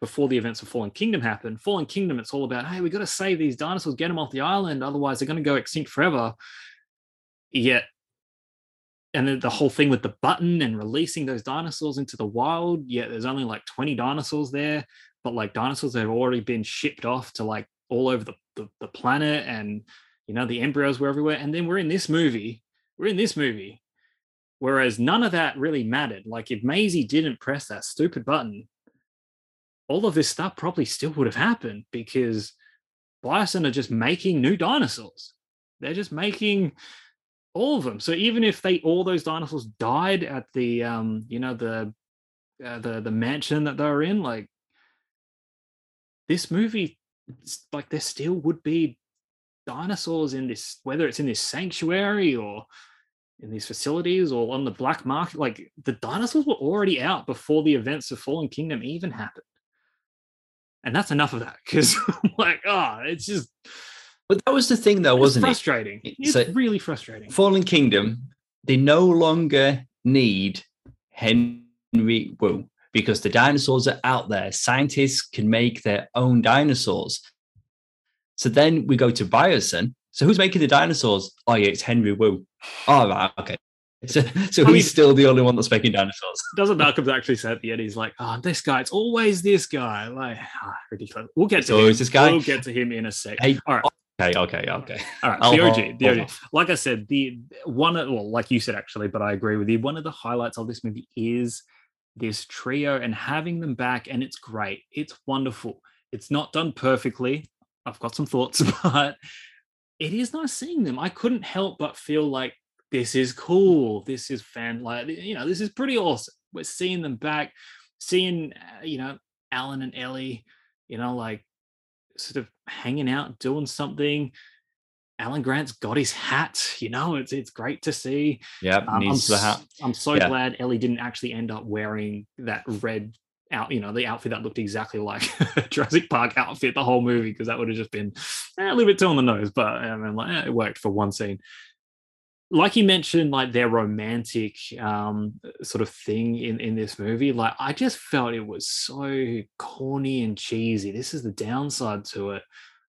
Before the events of Fallen Kingdom happened, Fallen Kingdom, it's all about, hey, we got to save these dinosaurs, get them off the island, otherwise they're going to go extinct forever. Yet and then the whole thing with the button and releasing those dinosaurs into the wild yeah there's only like 20 dinosaurs there but like dinosaurs that have already been shipped off to like all over the, the, the planet and you know the embryos were everywhere. And then we're in this movie we're in this movie whereas none of that really mattered. Like if Maisie didn't press that stupid button all of this stuff probably still would have happened because Biosyn are just making new dinosaurs they're just making all of them. So even if they all those dinosaurs died at the um, you know, the uh, the the mansion that they were in, like this movie, like there still would be dinosaurs in this, whether it's in this sanctuary or in these facilities or on the black market. Like the dinosaurs were already out before the events of Fallen Kingdom even happened. And that's enough of that <laughs> because, like, oh, it's just but that was the thing, though, wasn't frustrating. it? Frustrating. It's really frustrating. Fallen Kingdom, they no longer need Henry Wu because the dinosaurs are out there. Scientists can make their own dinosaurs. So then we go to Biosyn. So who's making the dinosaurs? Oh, yeah, it's Henry Wu. Oh, right, okay. <laughs> So, so he's mean, still the only one that's making dinosaurs. <laughs> Doesn't Malcolm actually say at the end? He's like, "Oh, this guy. It's always this guy." Like, oh, <sighs> ridiculous. We'll get it's to him. This guy. We'll get to him in a sec. Hey, All right. Okay, okay, okay. All right, the OG, the OG. Like I said, the one, well, like you said actually, but I agree with you. One of the highlights of this movie is this trio and having them back, and it's great. It's wonderful. It's not done perfectly. I've got some thoughts, <laughs> but it is nice seeing them. I couldn't help but feel like this is cool. This is fan, like you know, this is pretty awesome. We're seeing them back, seeing uh, you know Alan and Ellie, you know, like sort of hanging out, doing something. Alan Grant's got his hat. You know, it's it's great to see. Yeah, um, needs I'm, the hat. I'm so yeah. glad Ellie didn't actually end up wearing that red out. You know, the outfit that looked exactly like <laughs> Jurassic Park outfit the whole movie because that would have just been eh, a little bit too on the nose. But I mean, like, eh, it worked for one scene like you mentioned like their romantic um sort of thing in in this movie like i just felt it was so corny and cheesy. This is the downside to it.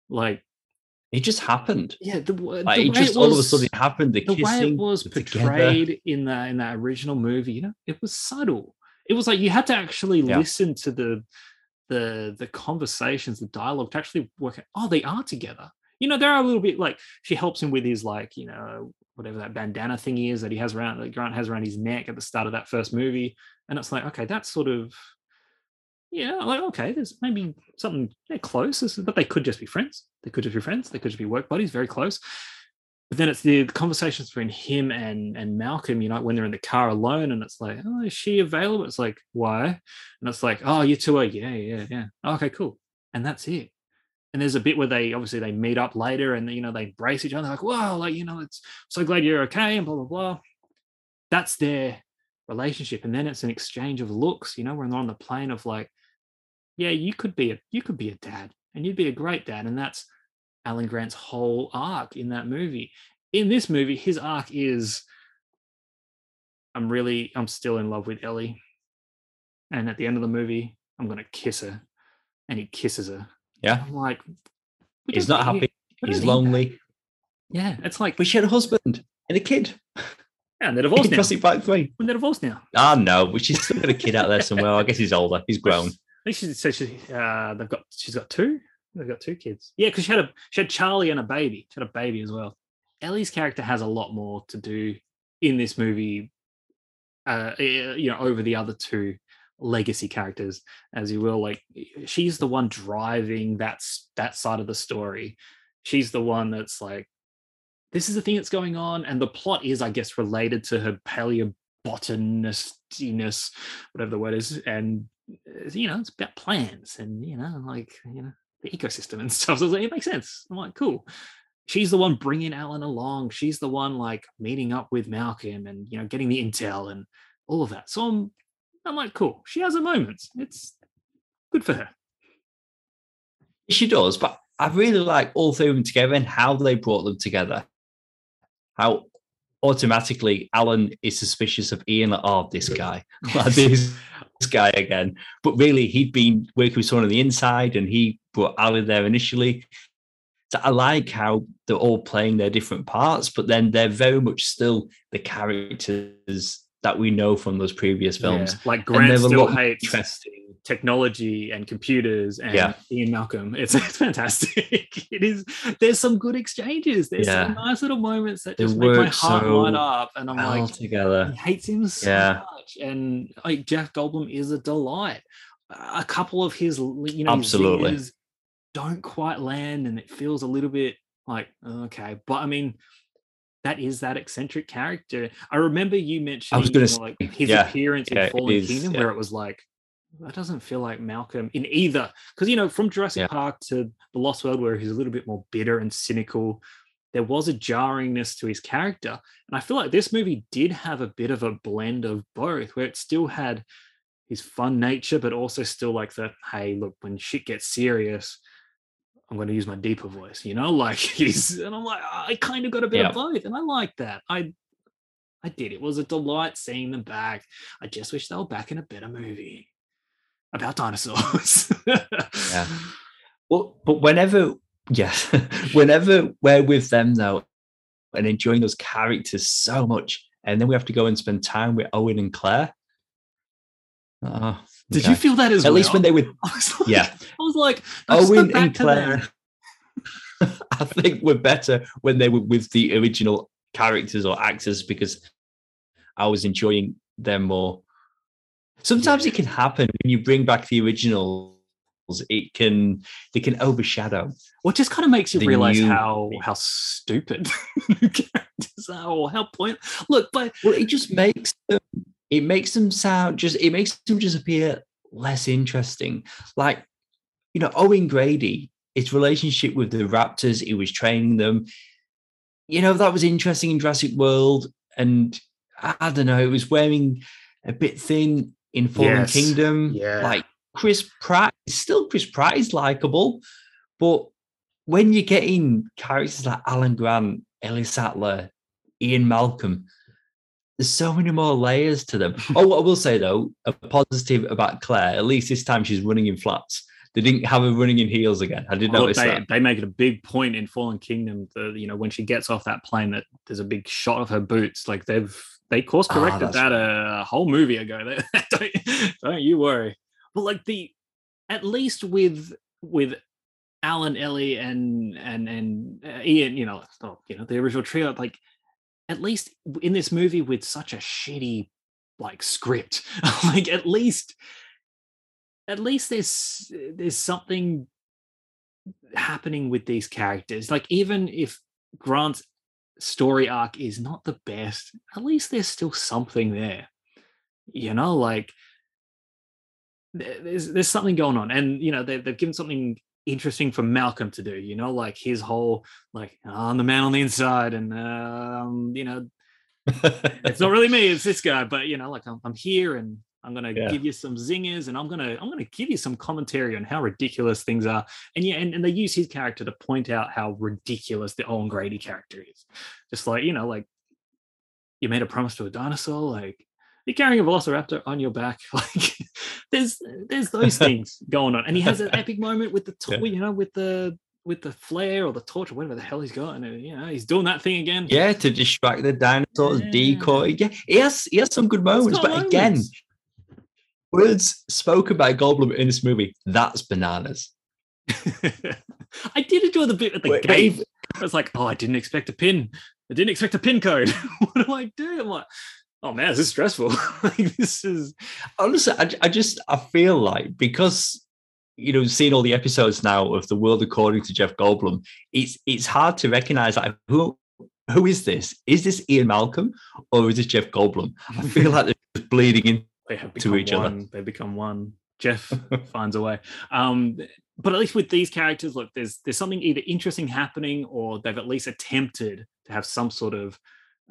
Like it just happened. yeah the, like, the it just it was, all of a sudden happened. The, the kissing, way it was portrayed together. in that in that original movie you know it was subtle. It was like you had to actually yeah. listen to the the the conversations the dialogue to actually work out oh they are together. You know, there are a little bit like she helps him with his like, you know, whatever that bandana thingy is that he has around that Grant has around his neck at the start of that first movie. And it's like, okay, that's sort of yeah, like okay, there's maybe something they're close, but they could just be friends. They could just be friends. They could just be work buddies, very close. But then it's the, the conversations between him and and Malcolm. You know, when they're in the car alone, and it's like, oh, is she available? It's like, why? And it's like, oh, you two are, yeah, yeah, yeah. okay, cool. And that's it and there's a bit where they obviously they meet up later and you know they embrace each other like wow like you know it's so glad you're okay and blah blah blah. That's their relationship and then it's an exchange of looks you know they're on the plane of like yeah you could be a you could be a dad and you'd be a great dad and that's alan grant's whole arc in that movie. In this movie his arc is i'm really i'm still in love with ellie and at the end of the movie i'm going to kiss her and he kisses her yeah. I'm like, he's not happy. He's lonely. Yeah, it's like we share a husband and a kid. Yeah, and they're <laughs> divorced now. Jurassic Park three. When they're divorced now. Ah, no, but she's still got a kid out there somewhere. I guess he's older. He's grown. I think she said she uh, they've got she's got two. They've got two kids. Yeah, because she had a she had Charlie and a baby. She had a baby as well. Ellie's character has a lot more to do in this movie, uh, you know, over the other two legacy characters, as you will. Like she's the one driving that that side of the story. She's the one that's like, this is the thing that's going on, and the plot is, I guess, related to her paleobotanistiness, whatever the word is, and uh, you know, it's about plants and you know, like you know, the ecosystem and <laughs> stuff. So like, it makes sense. I'm like, cool. She's the one bringing Alan along. She's the one like meeting up with Malcolm and you know getting the intel and all of that. So I'm I'm like, cool. She has her moments. It's good for her. She does, but I really like all three of them together and how they brought them together. How automatically Alan is suspicious of Ian. Like, oh, this guy, <laughs> like this, this guy again. But really, he'd been working with someone on the inside, and he brought Alan there initially. So I like how they're all playing their different parts, but then they're very much still the characters that we know from those previous films. Yeah, like Grant still hates interesting technology and computers and yeah. Ian Malcolm. It's, <laughs> it's fantastic. <laughs> it is. There's some good exchanges. There's yeah. some nice little moments that just make my heart so light up, and I'm well like, together. He hates him so yeah. much, and like Jeff Goldblum is a delight. A couple of his, you know, absolutely don't quite land, and it feels a little bit like okay, but I mean that is that eccentric character. I remember you mentioning I was gonna you know, like his yeah, appearance yeah, in Fallen is, Kingdom, yeah. where it was like that doesn't feel like Malcolm in either. Because you know, from Jurassic Park to The Lost World, where he's a little bit more bitter and cynical, there was a jarringness to his character, and I feel like this movie did have a bit of a blend of both, where it still had his fun nature, but also still like the hey, look, when shit gets serious, I'm going to use my deeper voice, you know, <laughs> like he's, and I'm like, I kind of got a bit of both, and I like that. I, I did. It was a delight seeing them back. I just wish they were back in a better movie about dinosaurs. yeah. <laughs> Well, but whenever, yes, <laughs> whenever we're with them though, and enjoying those characters so much, and then we have to go and spend time with Owen and Claire. Oh, did okay. you feel that as well? At well? least when they were, <laughs> like, yeah. I was like, Owen and Claire. <laughs> I think we're better when they were with the original characters or actors because I was enjoying them more. Sometimes it can happen when you bring back the originals. It can they can overshadow. What just kind of makes you realize how how stupid <laughs> characters are or how point. Look, but well, it just makes them it makes them sound just it makes them just appear less interesting. Like, you know, Owen Grady, his relationship with the Raptors, he was training them. You know, that was interesting in Jurassic World. And I don't know, it was wearing a bit thin in Fallen yes. Kingdom. Yeah. Like Chris Pratt, still Chris Pratt is likable, but when you're getting characters like Alan Grant, Ellie Sattler, Ian Malcolm, there's so many more layers to them. oh, what I will say though, a positive about Claire, at least this time she's running in flats. They didn't have her running in heels again. I did oh, notice they, that. They make it a big point in Fallen Kingdom. That, you know, when she gets off that plane, that there's a big shot of her boots. Like they've they course ah, corrected oh, that a, a, whole movie ago. <laughs> don't, don't you worry. But like the at least with with Alan, Ellie, and and and uh, Ian, you know, you know the original trio, like at least in this movie with such a shitty like script. <laughs> Like at least at least there's there's something happening with these characters. Like even if grant's story arc is not the best at least there's still something there. You know like there's there's something going on. And you know they've, they've given something interesting for Malcolm to do, you know, like his whole like oh, I'm the man on the inside, and um, you know, it's not really me, it's this guy, but you know, like I'm, I'm here and I'm gonna yeah. give you some zingers, and I'm gonna I'm gonna give you some commentary on how ridiculous things are, and yeah, and, and they use his character to point out how ridiculous the Owen Grady character is, just like you know, like you made a promise to a dinosaur, like you're carrying a velociraptor on your back <laughs> like there's there's those <laughs> things going on and he has an epic moment with the toy you know with the with the flare or the torch or whatever the hell he's got and uh, you know he's doing that thing again yeah to distract the dinosaurs yeah. decoy yeah he has he has some good moments but moments. again words spoken by Goldblum in this movie, that's bananas. <laughs> I did enjoy the bit at the Wait, wait. I was like, oh, I didn't expect a pin. I didn't expect a pin code. what do I do? I'm like, oh man, this is stressful. <laughs> like this is honestly, I, I just I feel like because you know seeing all the episodes now of the world according to Jeff Goldblum, it's it's hard to recognize like who who is this? Is this Ian Malcolm or is this Jeff Goldblum? I feel like they're just bleeding in. they have To become each other. They become one. Jeff <laughs> finds a way. Um, but at least with these characters, look, there's there's something either interesting happening or they've at least attempted to have some sort of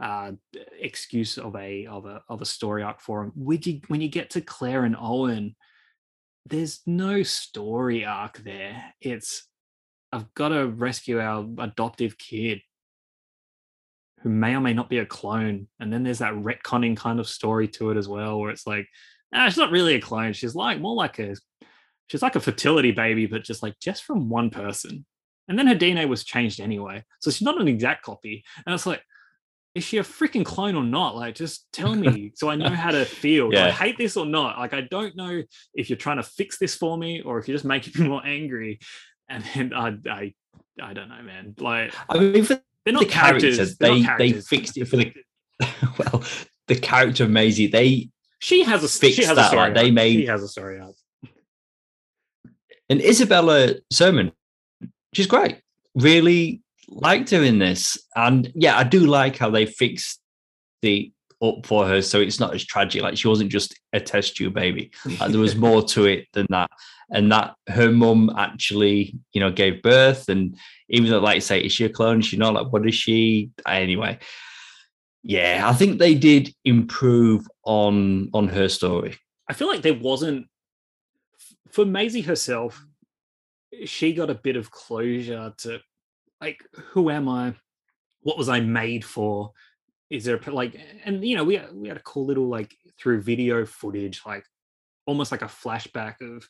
uh, excuse of a of a of a story arc for him. When you when you get to Claire and Owen, there's no story arc there. It's I've got to rescue our adoptive kid who may or may not be a clone. And then there's that retconning kind of story to it as well, where it's like, ah, she's not really a clone. She's like more like a she's like a fertility baby, but just like just from one person. And then her DNA was changed anyway. So she's not an exact copy. And it's like, is she a freaking clone or not? Like, just tell me <laughs> so I know how to feel. Do I hate this or not? Like, I don't know if you're trying to fix this for me or if you're just making me more angry. And then I, I, I don't know, man. Like, I mean, for they're not the characters, characters. They're they not they fixed it for the <laughs> well, the character of Maisie. They She has a fixed she has a that, story. like, they made- She has a story arc. and Isabella Sermon, she's great. Really liked doing this, and yeah, I do like how they fixed the up for her, so it's not as tragic. Like she wasn't just a test tube baby. Like, there was <laughs> more to it than that, and that her mum actually, you know, gave birth, and even though, like, say, is she a clone? Is she not? Like, what is she? Anyway, yeah, I think they did improve on on her story. I feel like there wasn't for Maisie herself. She got a bit of closure to, like, who am I? What was I made for? Is there a, like, and you know, we we had a cool little like through video footage, like almost like a flashback of,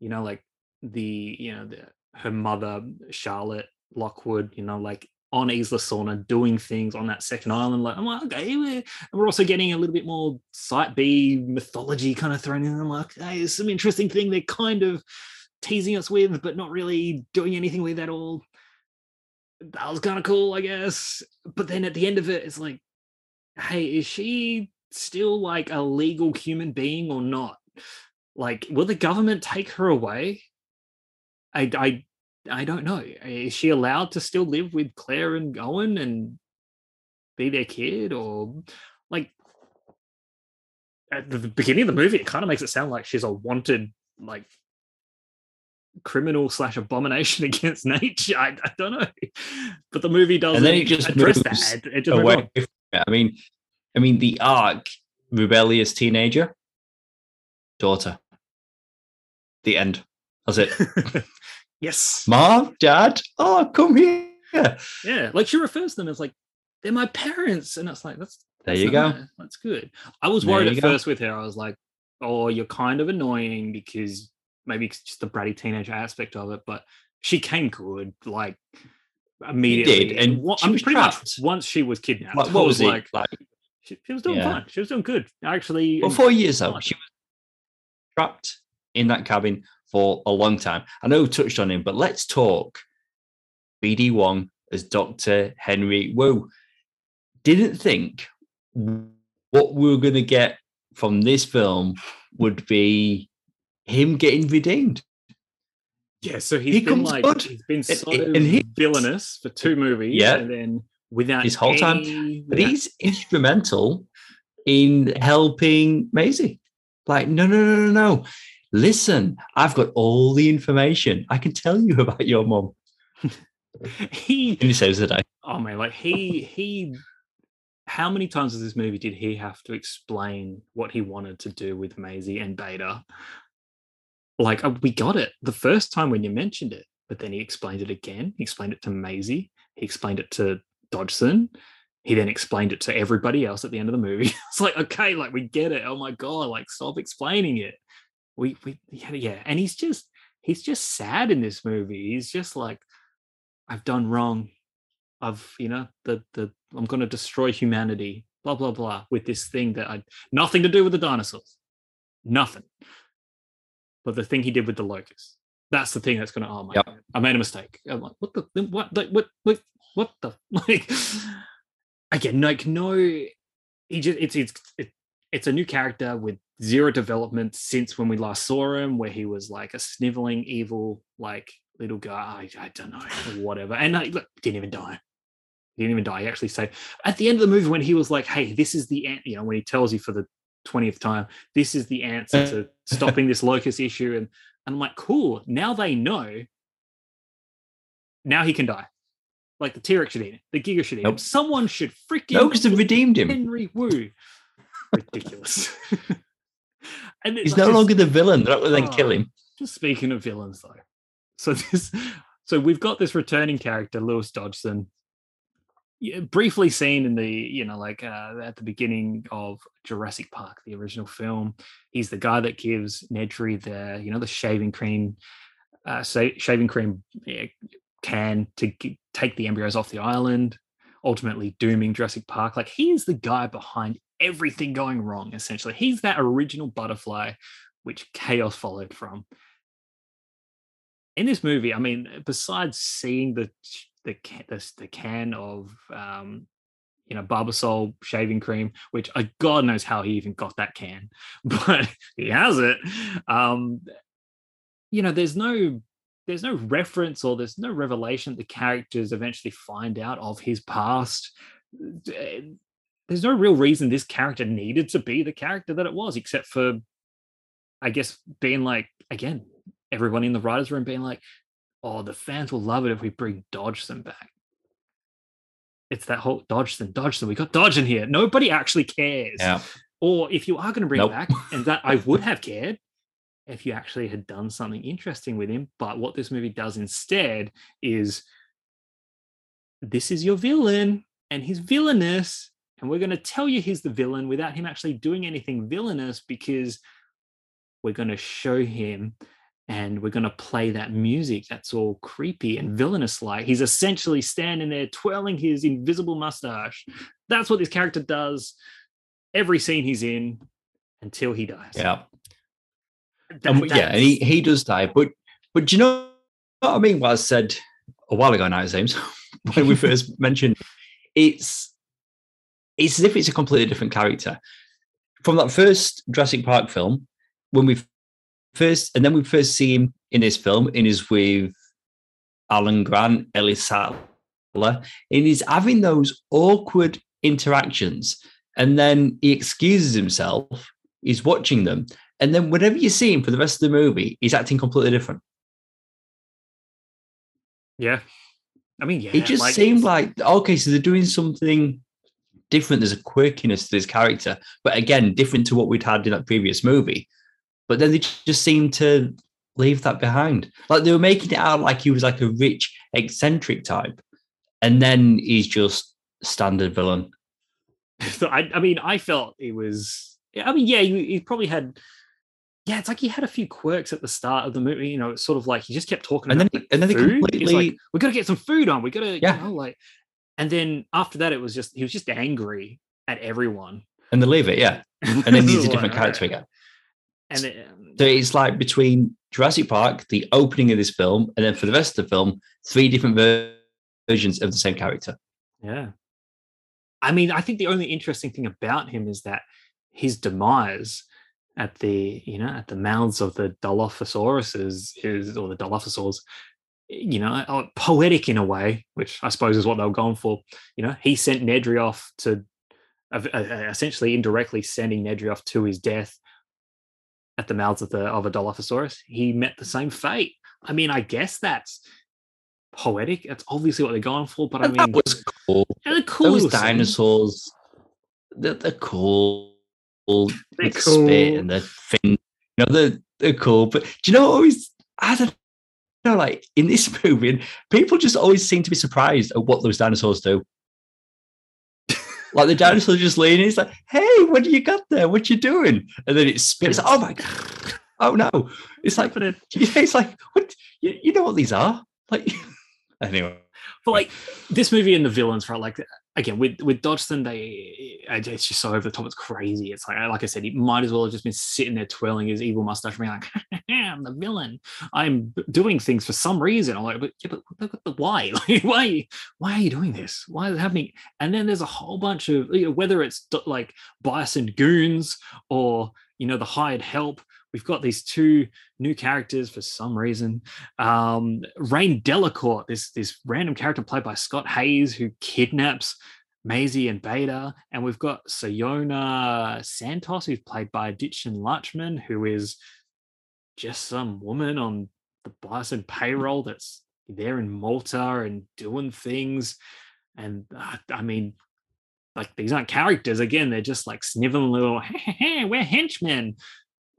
you know, like the you know the her mother Charlotte Lockwood, you know, like on Isla Sorna doing things on that second island. Like, I'm like, okay, we're, and we're also getting a little bit more site B mythology kind of thrown in. I'm like, hey, there's some interesting thing they're kind of teasing us with, but not really doing anything with at all. That was kind of cool, I guess. But then at the end of it, it's like, hey, is she still like a legal human being or not? Like, will the government take her away? I, I, I don't know. Is she allowed to still live with Claire and Owen and be their kid, or like at the beginning of the movie, it kind of makes it sound like she's a wanted like criminal slash abomination <laughs> against nature. I, I don't know, but the movie doesn't then it just address moves that. It, just away on. from it. I mean, I mean, the arc, rebellious teenager, daughter. The end. That's it. <laughs> <laughs> yes, Mom, Dad, oh, come here. yeah. Like she refers to them as like they're my parents, and it's like that's There That's you go. That's good. I was worried at go. first with her. I was like, oh, you're kind of annoying because maybe it's just the bratty teenager aspect of it, but she came good, like immediately. and wa- she I mean, was pretty trapped. much once she was kidnapped, Like, what was it? like, Like, she, she was doing Yeah. fine. She was doing good. Actually, well, four years though. She was trapped in that cabin for a long time. I know we touched on him, but let's talk BD Wong as Dr. Henry Wu. Didn't think what we were going to get from this film would be him getting redeemed. yeah. So he's he been comes like, good. he's been so and he- villainous for two movies, Yeah. and then without his whole time. any- But he's instrumental in helping Maisie. Like, no, no, no, no, no. Listen, I've got all the information. I can tell you about your mom. <laughs> he And he saves the day. oh man, like he he how many times in this movie did he have to explain what he wanted to do with Maisie and Beta? Like uh, we got it the first time when you mentioned it, but then he explained it again. He explained it to Maisie. He explained it to Dodgson. He then explained it to everybody else at the end of the movie. <laughs> it's like, okay, like we get it. Oh my god, like stop explaining it. We we yeah, yeah. And he's just he's just sad in this movie. He's just like, I've done wrong. I've, you know, the the I'm gonna destroy humanity, blah blah blah, with this thing that I nothing to do with the dinosaurs. Nothing. But the thing he did with the locust, that's the thing that's going to. Oh my! Yep. God, I made a mistake. I'm like, what the what? Like, what? What? What the? <laughs> Like, again, like no. He just it's it's it, it's a new character with zero development since when we last saw him, where he was like a sniveling evil like little guy. I, I don't know, whatever. And I look, didn't even die. He didn't even die. He actually said at the end of the movie when he was like, "Hey, this is the end," you know when he tells you for the twentieth time, this is the answer to <laughs> stopping this locust issue," and and I'm like, "Cool." Now they know. Now he can die. Like the T Rex should eat him. The Giga should eat him. Someone should freaking No, they've redeemed him. Henry Wu. Ridiculous. <laughs> and He's like, no longer the villain. Going to Oh. kill him. just speaking of villains, though. So this, so we've got this returning character, Lewis Dodgson, briefly seen in the, you know, like uh, at the beginning of Jurassic Park, the original film. He's the guy that gives Nedry the, you know, the shaving cream, uh, shaving cream can to g- take the embryos off the island, ultimately dooming Jurassic Park. Like he's the guy behind everything going wrong. Essentially, he's that original butterfly, which chaos followed from in this movie, I mean, besides seeing the the can, the, the can of um, you know Barbasol shaving cream, which uh, God knows how he even got that can, <laughs> but he has it. Um, you know, there's no there's no reference or there's no revelation the characters eventually find out of his past. There's no real reason this character needed to be the character that it was, except for, I guess, being like again everyone in the writers' room being like, "Oh, the fans will love it if we bring Dodgson back." It's that whole Dodgson, Dodgson. We got Dodge in here. Nobody actually cares. Yeah. Or if you are going to bring Nope. back, and that I would have cared if you actually had done something interesting with him. But what this movie does instead is this is your villain, and he's villainous, and we're going to tell you he's the villain without him actually doing anything villainous because we're going to show him and we're going to play that music that's all creepy and villainous like. He's essentially standing there twirling his invisible mustache. That's what this character does every scene he's in until he dies. Yeah. That- And yeah, and he, he does die. But but do you know what I mean? What I said a while ago now, James, <laughs> when we first <laughs> mentioned it's it's as if it's a completely different character. From that first Jurassic Park film, when we first and then we first see him in this film, and is with Alan Grant, Ellie Sattler, and he's having those awkward interactions, and then he excuses himself, he's watching them, and then whenever you see him for the rest of the movie, he's acting completely different. yeah. I mean, yeah. it just like, seemed like okay, so they're doing something different. There's a quirkiness to this character, but again, different to what we'd had in that previous movie. But then they just seemed to leave that behind. Like they were making it out like he was like a rich, eccentric type, and then he's just standard villain. <laughs> So I, I mean, I felt it was. I mean, yeah, he, he probably had. Yeah, it's like he had a few quirks at the start of the movie. You know, it's sort of like he just kept talking And then about he- and then he food. He's completely- like, we got to get some food on. We got to, Yeah. you know, like. And then after that, it was just he was just angry at everyone. And they leave it, yeah. <laughs> And then he's a different character again. And then, So it's like between Jurassic Park, the opening of this film, and then for the rest of the film, three different ver- versions of the same character. Yeah. I mean, I think the only interesting thing about him is that his demise at the, you know, at the mouths of the Dilophosaurus is, or the Dilophosaurs, you know, uh, poetic in a way, which I suppose is what they were going for. You know, he sent Nedry off to, uh, uh, essentially indirectly sending Nedry off to his death at the mouths of the of a Dilophosaurus. He met the same fate. I mean, I guess that's poetic. That's obviously what they're going for. But I And mean, that was cool. cool Those dinosaurs, they're, they're cool. They're the spit cool. and the thing. You know, they're, they're cool. But do you know always, I don't know, like in this <laughs> movie, people just always seem to be surprised at what those dinosaurs do. Like the dinosaurs just leaning, it's like, hey, what do you got there? What you doing? And then it spits. Like, oh my God. Oh no. It's like, happening. <laughs> it's like, what? You, you know what these are? Like, <laughs> anyway. But like this movie and the villains, right? Like again with with Dodgson, they it's just so over the top. It's crazy. It's like like I said, he might as well have just been sitting there twirling his evil mustache, being like, <laughs> "I'm the villain. I'm doing things for some reason." I'm like, "But yeah, but, but, but why? <laughs> Why? Why are you doing this? Why is it happening?" And then there's a whole bunch of you know, whether it's like Biosyn goons or you know the hired help we've got these two new characters for some reason. Um, Rainn Delacourt, this this random character played by Scott Haze, who kidnaps Maisie and Beta, and we've got Sayona Santos, who's played by Dichen Lachman, who is just some woman on the Biosyn payroll that's there in Malta and doing things. And uh, I mean, like these aren't characters again; they're just like sniveling little, <laughs> hey, hey, we're henchmen.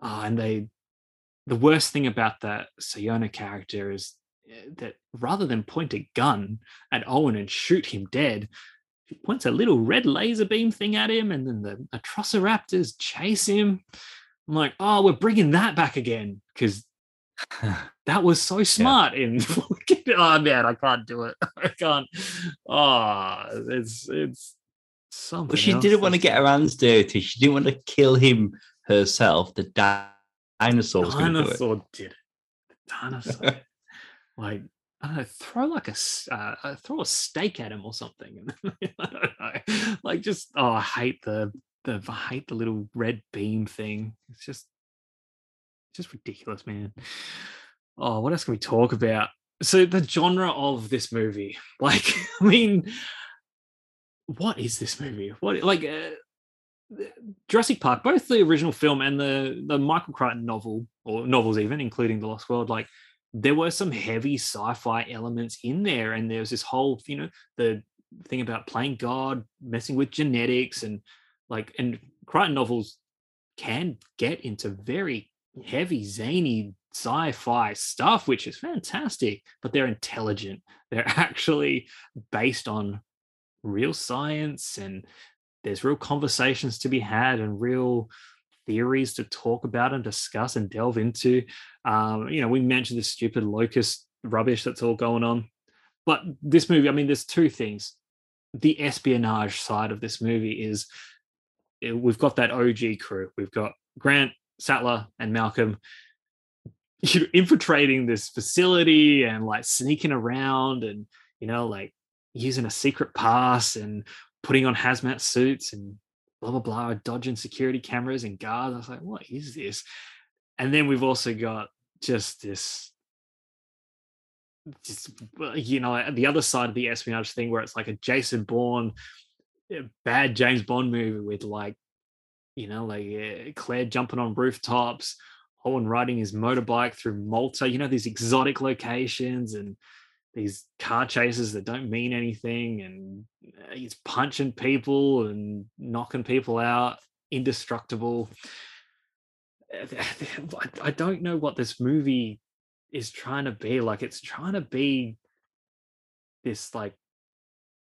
Uh, and they, the worst thing about that Sayona character is eh, that rather than point a gun at Owen and shoot him dead, she points a little red laser beam thing at him, and then the Atrociraptors chase him. I'm like, oh, we're bringing that back again because <laughs> that was so smart. Yeah. In <laughs> oh man, I can't do it. <laughs> I can't. Oh, it's it's something. But she didn't want to get her hands dirty. She didn't want to kill him herself, the dinosaur was dinosaur do did it. The dinosaur, <laughs> like I don't know, throw like a uh, uh, throw a steak at him or something. <laughs> like just oh, I hate the the I hate the little red beam thing. It's just just ridiculous, man. Oh, what else can we talk about? So the genre of this movie, <laughs> like, I mean, what is this movie? What like uh, Jurassic Park, both the original film and the the Michael Crichton novel or novels even, including The Lost World, like there were some heavy sci-fi elements in there, and there was this whole, you know, the thing about playing God, messing with genetics, and like, and Crichton novels can get into very heavy, zany sci-fi stuff, which is fantastic, but they're intelligent. They're <laughs> actually based on real science and there's real conversations to be had and real theories to talk about and discuss and delve into. Um, you know, we mentioned the stupid locust rubbish that's all going on. But this movie, I mean, there's two things. The espionage side of this movie is eh, we've got that OG crew. We've got Grant, Sattler, and Malcolm <laughs> infiltrating this facility and like sneaking around and, you know, like using a secret pass and putting on hazmat suits and blah blah blah, dodging security cameras and guards. I was like, what is this? And then we've also got just this, just you know, the other side of the espionage thing where it's like a Jason Bourne, bad James Bond movie with like, you know, like uh, Claire jumping on rooftops, Owen riding his motorbike through Malta. You know, these exotic locations and these car chases that don't mean anything and uh, he's punching people and knocking people out indestructible. I don't know what this movie is trying to be like it's trying to be this like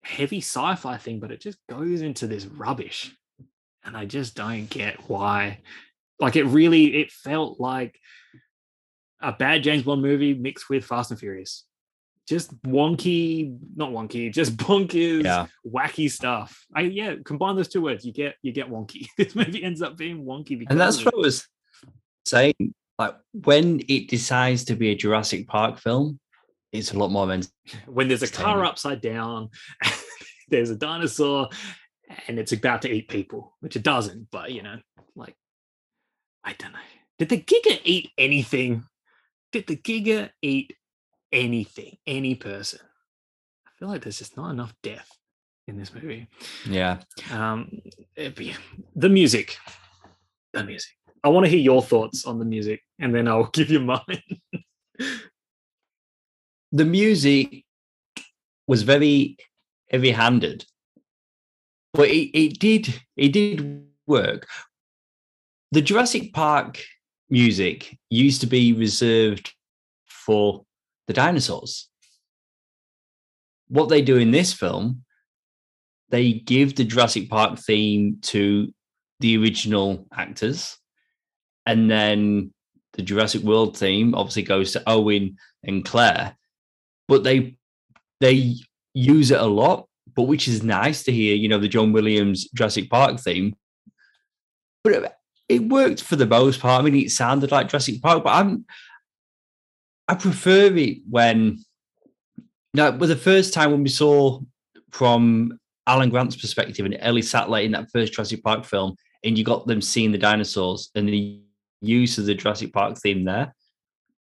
heavy sci-fi thing but it just goes into this rubbish and i just don't get why. Like it really it felt like a bad james bond movie mixed with fast and furious just wonky, not wonky, just <laughs> bonkers, yeah. wacky stuff. I yeah, combine those two words, you get you get wonky. <laughs> this movie ends up being wonky and that's what I was saying. Like when it decides to be a Jurassic Park film, it's a lot more mental. <laughs> When there's a car upside down, there's a dinosaur, and it's about to eat people, which it doesn't. But you know, like I don't know. Did the Giga eat anything? Did the Giga eat anything, any person. I feel like there's just not enough death in this movie. Yeah. Um, be, the music, the music. I want to hear your thoughts on the music, and then I'll <laughs> give you mine. the music was very heavy-handed, but it, it did it did work. The Jurassic Park music used to be reserved for the dinosaurs. What they do in this film, they give the Jurassic Park theme to the original actors, and then the Jurassic World theme obviously goes to Owen and Claire, but they they use it a lot, but which is nice to hear, you know, the John Williams Jurassic Park theme. But it, it worked for the most part. I mean, it sounded like Jurassic Park, but I'm I prefer it when now was the first time when we saw from Alan Grant's perspective and Ellie Sattler in that first Jurassic Park film, and you got them seeing the dinosaurs and the use of the Jurassic Park theme there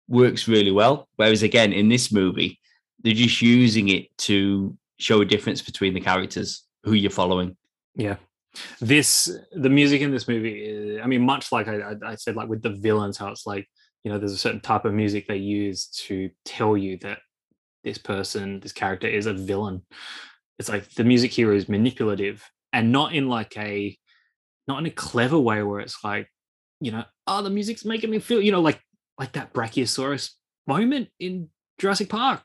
works really well. Whereas again, in this movie, they're just using it to show a difference between the characters who you're following. Yeah. This the music in this movie. I mean, much like I, I said, like with the villains, how it's like you know, there's a certain type of music they use to tell you that this person, this character, is a villain. It's like the music here is manipulative and not in like a not in a clever way where it's like, you know, oh, the music's making me feel, you know, like like that Brachiosaurus moment in Jurassic Park,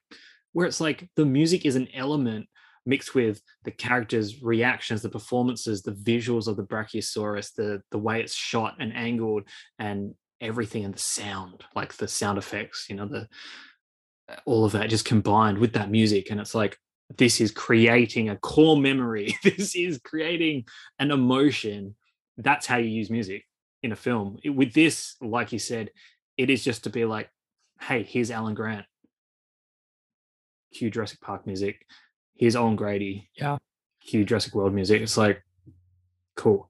where it's like the music is an element mixed with the characters' reactions, the performances, the visuals of the Brachiosaurus, the the way it's shot and angled, and everything and the sound, like the sound effects, you know, the uh, all of that just combined with that music. And it's like this is creating a core memory. <laughs> this is creating an emotion. That's how you use music in a film. It, with this, like you said, it is just to be like, hey, here's Alan Grant. Cue Jurassic Park music. Here's Owen Grady. Yeah. Cue Jurassic World music. It's like, cool.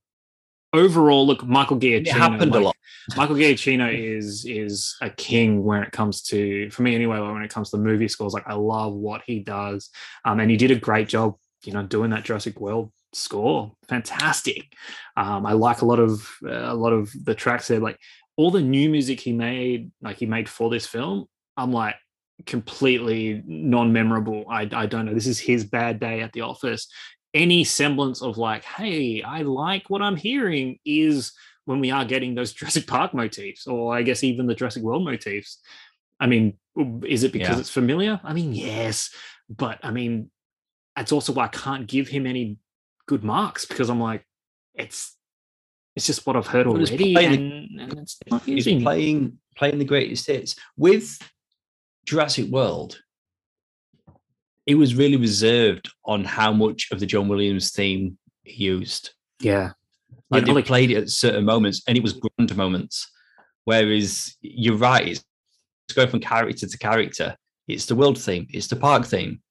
Overall, look, Michael Giacchino. It happened like, a lot. Michael Giacchino is is a king when it comes to, for me anyway, when it comes to movie scores. Like I love what he does, um, and he did a great job, you know, doing that Jurassic World score. Fantastic. Um, I like a lot of uh, a lot of the tracks there. Like all the new music he made, like he made for this film, I'm like completely non-memorable. I, I don't know. This is his bad day at the office. Any semblance of like, hey, I like what I'm hearing is when we are getting those <laughs> Jurassic Park motifs, or I guess even the Jurassic World motifs. I mean, is it because yeah. it's familiar? I mean, yes, but I mean, that's also why I can't give him any good marks because I'm like, it's it's just what I've heard already, and, and, it's not using playing playing the greatest hits with Jurassic World. It was really reserved on how much of the John Williams theme he used. Yeah, like they played it at certain moments, and it was grand moments. Whereas you're right, it's, it's going from character to character. It's the world theme, it's the park theme.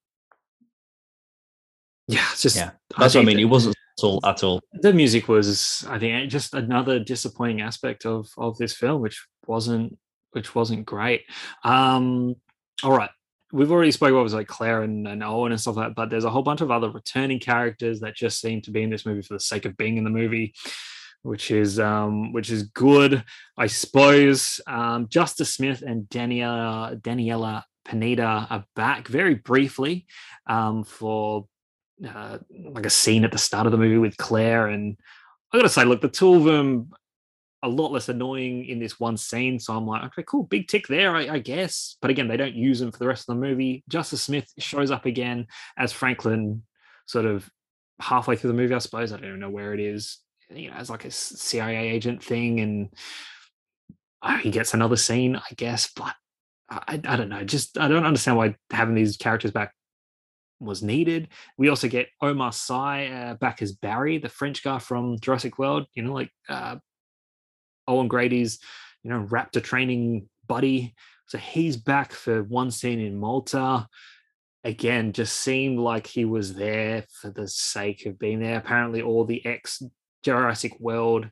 Yeah, it's just yeah. That's I what I mean. It wasn't all at all. The music was, I think, just another disappointing aspect of of this film, which wasn't which wasn't great. Um, all right, we've already spoke about was like Claire and, and Owen and stuff like that, but there's a whole bunch of other returning characters that just seem to be in this movie for the sake of being in the movie, which is um, which is good, I suppose. Um, Justice Smith and Daniella Daniella Pineda are back very briefly um, for uh, like a scene at the start of the movie with Claire, and I gotta say, look, the two of them a lot less annoying in this one scene. So I'm like, okay, cool, big tick there, I, I, guess. But again, they don't use him for the rest of the movie. Justice Smith shows up again as Franklin, sort of halfway through the movie, I suppose. I don't even know where it is. You know, as like a CIA agent thing, and uh, he gets another scene, I guess. But I, I don't know. Just I don't understand why having these characters back was needed. We also get Omar Sy uh, back as Barry, the French guy from Jurassic World. You know, like uh, Owen Grady's, you know, raptor training buddy. So he's back for one scene in Malta. Again, just seemed like he was there for the sake of being there. Apparently, all the ex Jurassic World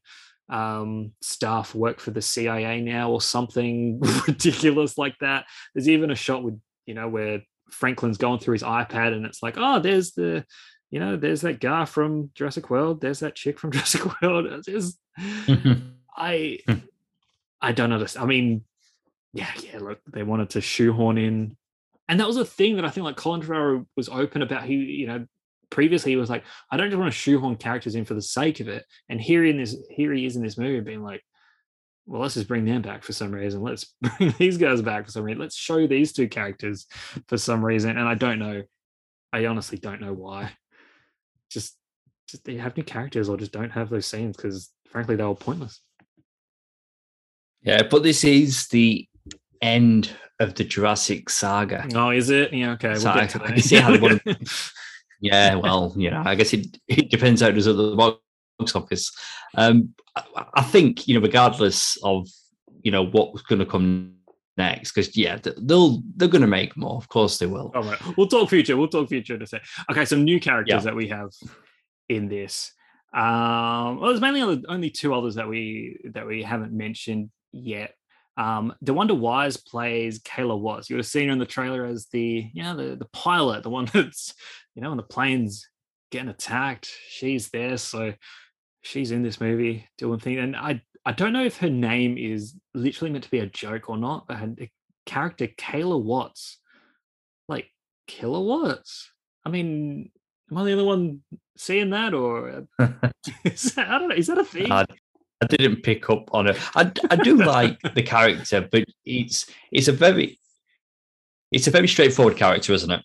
um, staff work for the CIA now or something <laughs> ridiculous like that. There's even a shot with, you know, where Franklin's going through his iPad and it's like, oh, there's the, you know, there's that guy from Jurassic World. There's that chick from <laughs> Jurassic World. It's, <laughs> I hmm. I don't understand. I mean, yeah, yeah. Look, they wanted to shoehorn in, and that was a thing that I think like Colin Trevorrow was open about. He, you know, previously he was like, I don't just want to shoehorn characters in for the sake of it. And here in this, here he is in this movie, being like, well, let's just bring them back for some reason. Let's <laughs> bring these guys back for some reason. Let's show these two characters for some reason. And I don't know. I honestly don't know why. Just, just they have new characters or just don't have those scenes because frankly they were pointless. Yeah, but this is the end of the Jurassic saga. Oh, is it? Yeah, okay. So we'll I, I can see how they want to, <laughs> Yeah, well, you know, I guess it, it depends how it does at the box office. Um, I, I think you know, regardless of you know what's going to come next, because yeah, they'll they're going to make more. Of course, they will. All right, we'll talk future. We'll talk future in a sec. Okay, some new characters yeah. that we have in this. Um, well, there's mainly only, only two others that we that we haven't mentioned yet. Um, DeWanda Wise plays Kayla Watts. You would have seen her in the trailer as the, you know, the, the pilot, the <laughs> one that's, you know, when the plane's getting attacked, she's there. So she's in this movie doing things. And I, I don't know if her name is literally meant to be a joke or not, but her character, Kayla Watts, like kilowatts. I mean, am I the only one seeing that, or <laughs> <laughs> is that, I don't know? Is that a thing? Uh, I didn't pick up on it. I, I do like the character, but it's it's a very it's a very straightforward character, isn't it?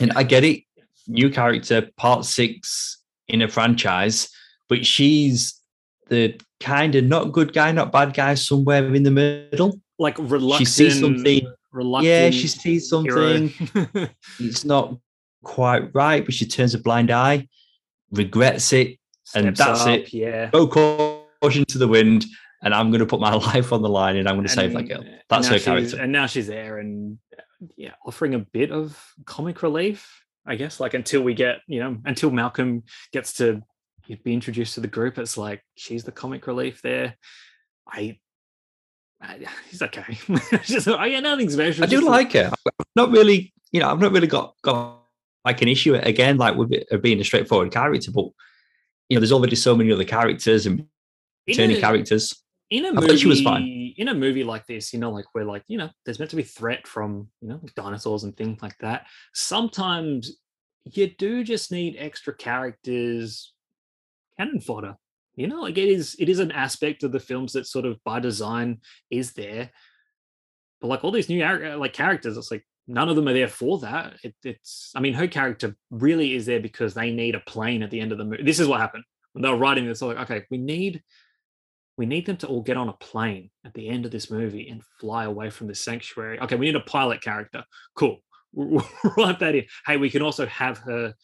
And I get it, new character, part six in a franchise, but she's the kind of not good guy, not bad guy, somewhere in the middle. Like reluctant. She sees something. Reluctant yeah, she sees something. <laughs> it's not quite right, but she turns a blind eye, regrets it, Steps and that's up, it. Yeah. Go caution to the wind, and I'm going to put my <laughs> life on the line, and I'm going to save that girl. That's her character. And now she's there, and yeah, offering a bit of comic relief, I guess. Like until we get, you know, until Malcolm gets to be introduced to the group, it's like she's the comic relief there. I <laughs> he's okay. <laughs> just, I get nothing special. I do like it. I've not really, you know, I've not really got got like an issue again, like with it being a straightforward character, but you know, there's already so many other characters and turning characters. In a movie, she was fine. In a movie like this, you know, like where like you know, there's meant to be threat from you know dinosaurs and things like that. Sometimes you do just need extra characters, cannon fodder. You know, like it is it is an aspect of the films that sort of by design is there. But like all these new uh, like characters, it's like none of them are there for that. It, it's I mean, her character really is there because they need a plane at the end of the movie. This is what happened when they were writing this. Like, okay, we need we need them to all get on a plane at the end of this movie and fly away from the sanctuary. Okay, we need a pilot character. Cool. <laughs> We'll write that in. Hey, we can also have her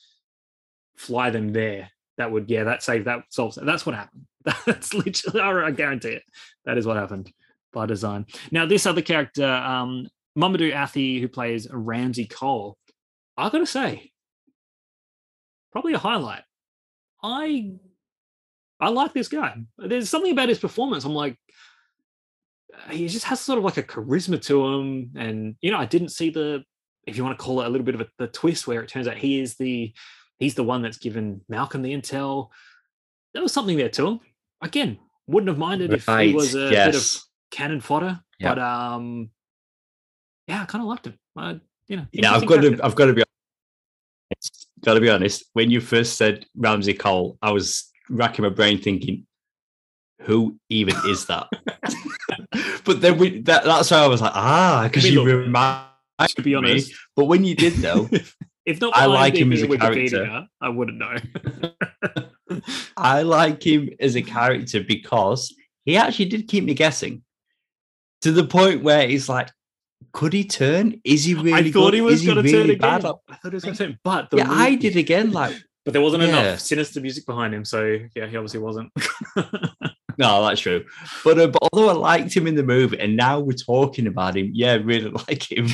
fly them there. That would, yeah, that saves that solves it. That's what happened. <laughs> That's literally, I guarantee it. That is what happened by design. Now, this other character, um, Mamoudou Athie, who plays Ramsay Cole, I gotta say, probably a highlight. I I like this guy. There's something about his performance. I'm like, uh, he just has sort of like a charisma to him. And, you know, I didn't see the, if you want to call it a little bit of a, the twist where it turns out he is the, he's the one that's given Malcolm the intel. There was something there to him. Again, wouldn't have minded if he was a yes. bit of cannon fodder. Yep. But, um, yeah, I kind of liked him. I, you know, yeah, I've got to, I've got to be got to be honest. When you first said Ramsay Cole, I was racking my brain thinking, who even is that? <laughs> but then we that, that's why I was like, ah, because you remind to be honest. Me. But when you did though, <laughs> if not, I like him as a character. I wouldn't know. <laughs> I like him as a character because he actually did keep me guessing to the point where he's like, could he turn? Is he really? I thought good? he was going to really turn again. Bad? I thought he was going to turn, but yeah, I did again. Like but there wasn't yeah. enough sinister music behind him, so yeah, he obviously wasn't. <laughs> no, that's true. But, uh, but although I liked him in the movie, and now we're talking about him, yeah, really <laughs> like him.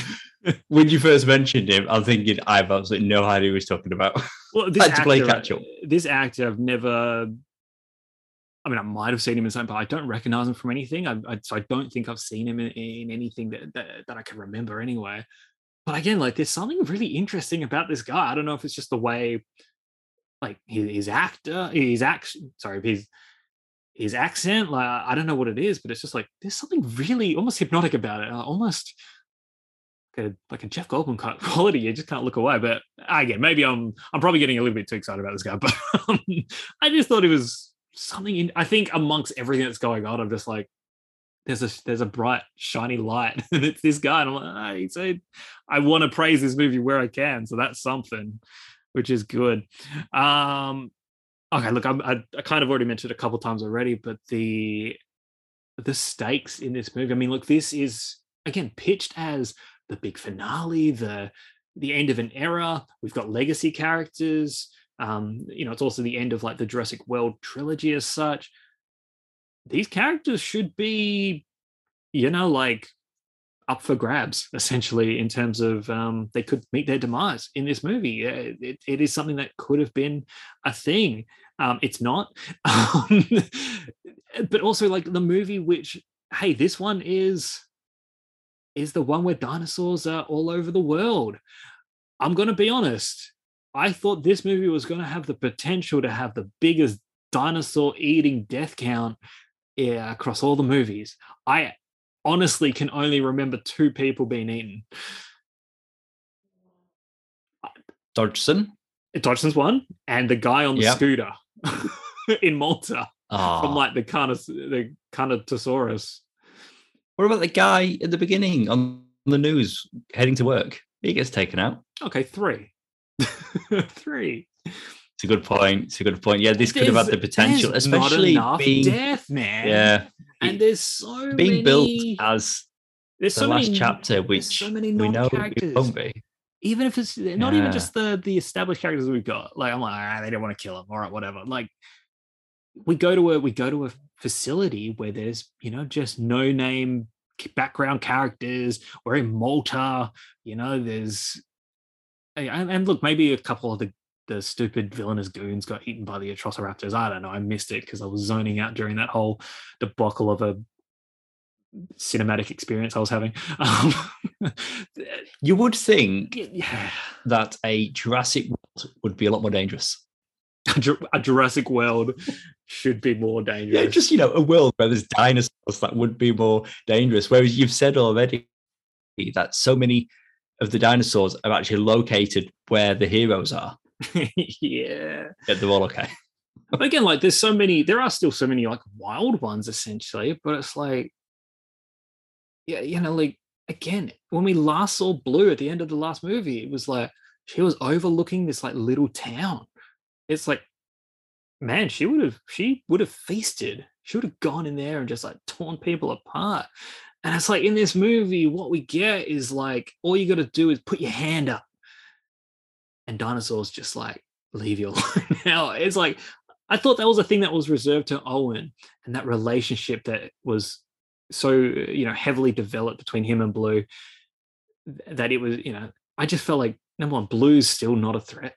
when you first mentioned him, I'm thinking I've absolutely no idea who he's talking about. Well, <laughs> this actor, to play catch up. This actor, I've never. I mean, I might have seen him in something, but I don't recognize him from anything. I, I so I don't think I've seen him in, in anything that, that that I can remember anyway. But again, like there's something really interesting about this guy. I don't know if it's just the way like his, his actor, his action, sorry, his his accent. Like I don't know what it is, but it's just like there's something really almost hypnotic about it. Uh, almost like a, like a Jeff Goldblum <laughs> quality. You just can't look away. But again, maybe I'm I'm probably getting a little bit too excited about this guy. <laughs> But um, I just thought it was something. In, I think amongst everything that's going on, I'm just like there's a there's a bright shiny light <laughs> and it's this guy and i'm like so i want to praise this movie where i can so that's something which is good. Um, okay, look, I'm, I, I kind of already mentioned a couple times already, but the the stakes in this movie. I mean, look, this is again pitched as the big finale, the the end of an era. We've got legacy characters. Um, you know, it's also the end of like the Jurassic World trilogy as such. These characters should be, you know, like up for grabs essentially in terms of um, they could meet their demise in this movie. It, it is something that could have been a thing. Um, it's not, <laughs> um, but also like the movie, which hey, this one is is the one where dinosaurs are all over the world. I'm going to be honest. I thought this movie was going to have the potential to have the biggest dinosaur eating death count yeah, across all the movies. I honestly can only remember two people being eaten. Dodgson? Dodgson's one, and the guy on the Yep. scooter <laughs> in Malta Oh. from ah. like the Carnos- the Carnotaurus. what about the guy at the beginning on the news heading to work? He gets taken out. Okay, three. <laughs> three. It's a good point. It's a good point. Yeah, this could have had the potential, especially being death, man. yeah and there's so being many, built as There's the so last many, chapter, which so many we know non-characters. it won't be. even if it's not even just the the established characters we've got. Like i'm like ah, they don't want to kill him. All right whatever. Like we go to a we go to a facility where there's you know just no name background characters. We're in malta you know there's and, and look maybe a couple of the the stupid villainous goons got eaten by the atrociraptors i don't know i missed it because i was zoning out during that whole debacle of a cinematic experience i was having <laughs> um, You would think yeah that a Jurassic World would be a lot more dangerous. a Jurassic World should be more dangerous. Yeah, just you know, a world where there's dinosaurs that would be more dangerous. Whereas you've said already that so many of the dinosaurs are actually located where the heroes are. <laughs> yeah. Yeah, they're all okay. But again, like there's so many, there are still so many like wild ones essentially, but it's like, yeah, you know, like again, when we last saw Blue at the end of the last movie, it was like she was overlooking this like little town. It's like, man, she would have, she would have feasted. She would have gone in there and just like torn people apart. And it's like in this movie, what we get is like all you got to do is put your hand up, and dinosaurs just like leave you alone. <laughs> now it's like I thought that was a thing that was reserved to Owen and that relationship that was so you know heavily developed between him and Blue that it was you know I just felt like number one Blue's still not a threat.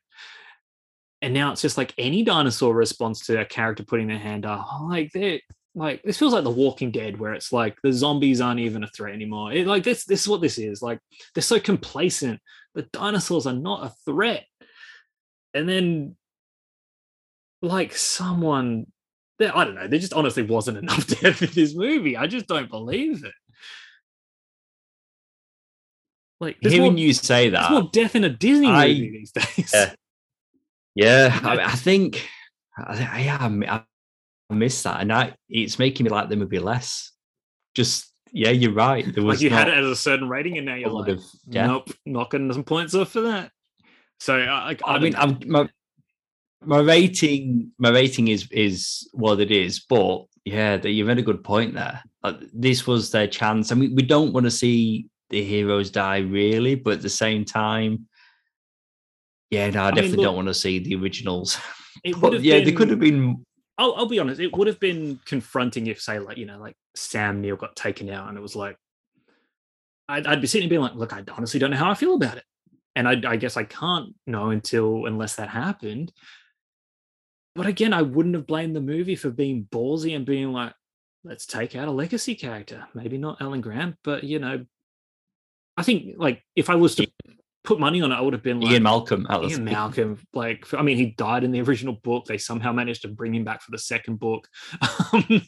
And now it's just like any dinosaur response to a character putting their hand up. Like they like this feels like The Walking Dead, where it's like the zombies aren't even a threat anymore. It, like this, this is what this is. Like they're so complacent. The dinosaurs are not a threat. And then, like someone, there, I don't know. There just honestly wasn't enough <laughs> death in this movie. I just don't believe it. Like Hearing more, you say there's that, more death in a Disney I- movie these days. Yeah. yeah, <laughs> I, I think I, I, am- I miss that, and I, it's making me like the movie less. Just yeah, you're right. There was like you had it as a certain rating, and now you're like, of death. nope, getting some points off for that. So I, I, I mean. I'm, my my rating, my rating is is what it is. But yeah, that you've made a good point there. Like, this was their chance, and we, we don't want to see the heroes die, really. But at the same time, yeah, no, I, mean, definitely look, don't want to see the originals. <laughs> But yeah, been, they could have been. I'll, I'll be honest. It would have been confronting if, say, like you know, like Sam Neill got taken out, and it was like, I'd, I'd be sitting and being like, look, I honestly don't know how I feel about it, and I, I guess I can't know until unless that happened. But again, I wouldn't have blamed the movie for being ballsy and being like, let's take out a legacy character. Maybe not Alan Grant, but you know, I think like if I was to put money on it, I would have been like Ian Malcolm. Ian Malcolm, like, I mean, he died in the original book. They somehow managed to bring him back for the second book. <laughs> Um,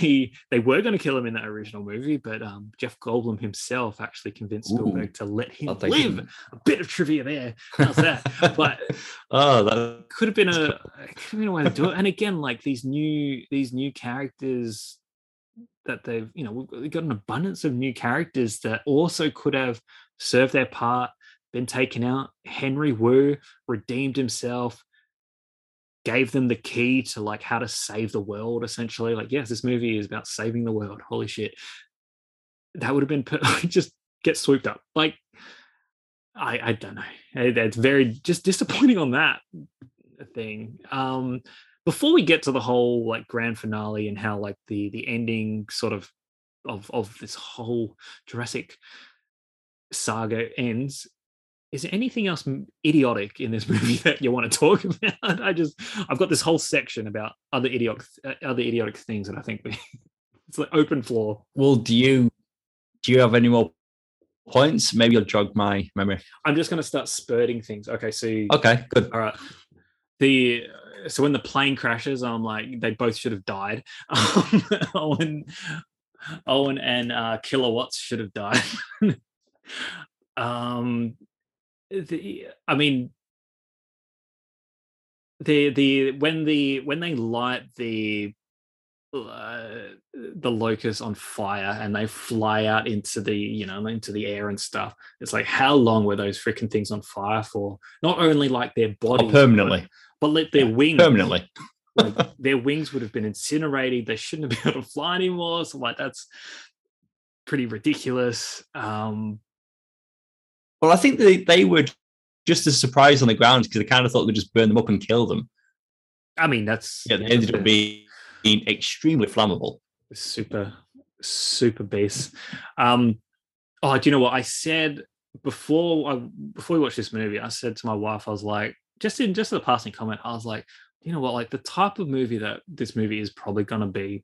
they they were going to kill him in that original movie, but um, Jeff Goldblum himself actually convinced Ooh. Spielberg to let him live. him. A bit of trivia there. How's that? but <laughs> oh, that could have been a could have been a way to do it. And again, like these new these new characters that they've you know we've got an abundance of new characters that also could have served their part, been taken out. Henry Wu redeemed himself, gave them the key to like how to save the world. Essentially, like yes, this movie is about saving the world. Holy shit, that would have been <laughs> just get swooped up like I I don't know. It's very just disappointing on that thing. Um, before we get to the whole like grand finale and how like the the ending sort of of of this whole Jurassic saga ends, is there anything else idiotic in this <laughs> movie that you want to talk about? I just I've got this whole section about other idiotic uh, other idiotic things that I think we <laughs> it's like open floor. Well, do you do you have any more points? Maybe you'll jog my memory. I'm just going to start spurting things. Okay, so Okay, good. all right. The so when the plane crashes, I'm like they both should have died. Um, <laughs> Owen, Owen and uh, Kilowatts should have died. um, the I mean, the the when the when they light the uh, the locust on fire and they fly out into the you know into the air and stuff it's like how long were those freaking things on fire for not only like their bodies Oh, permanently, but like their wings permanently. <laughs> like <laughs> their wings would have been incinerated they shouldn't have been able to fly anymore so like that's pretty ridiculous um Well, I think they they were just as surprised on the ground because they kind of thought they'd just burn them up and kill them. i mean that's Yeah, they ended up being, being extremely flammable. super super base um oh do you know what i said before I, before we watched this movie i said to my wife i was like just in just a passing comment i was like you know what like the type of movie that this movie is probably going to be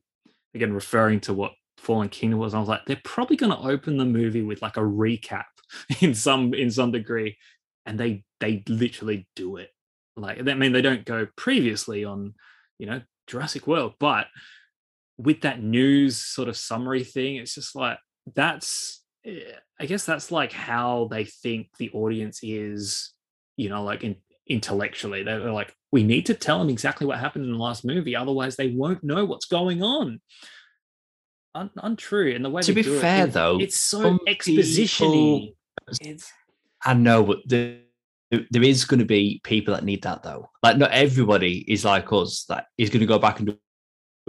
again referring to what fallen kingdom was i was like they're probably going to open the movie with like a recap <laughs> in some in some degree and they they literally do it like i mean they don't go previously on you know jurassic world but with that news sort of summary thing, it's just like that's eh, I guess that's like how they think the audience is, you know, like in, intellectually. They're, like, we need to tell them exactly what happened in the last movie, otherwise they won't know what's going on. Un- untrue. And the way To be fair, it- though, it's so some exposition-y. It's I know, but the, there- there is going to be people that need that though. Like not everybody is like us that is going to go back and do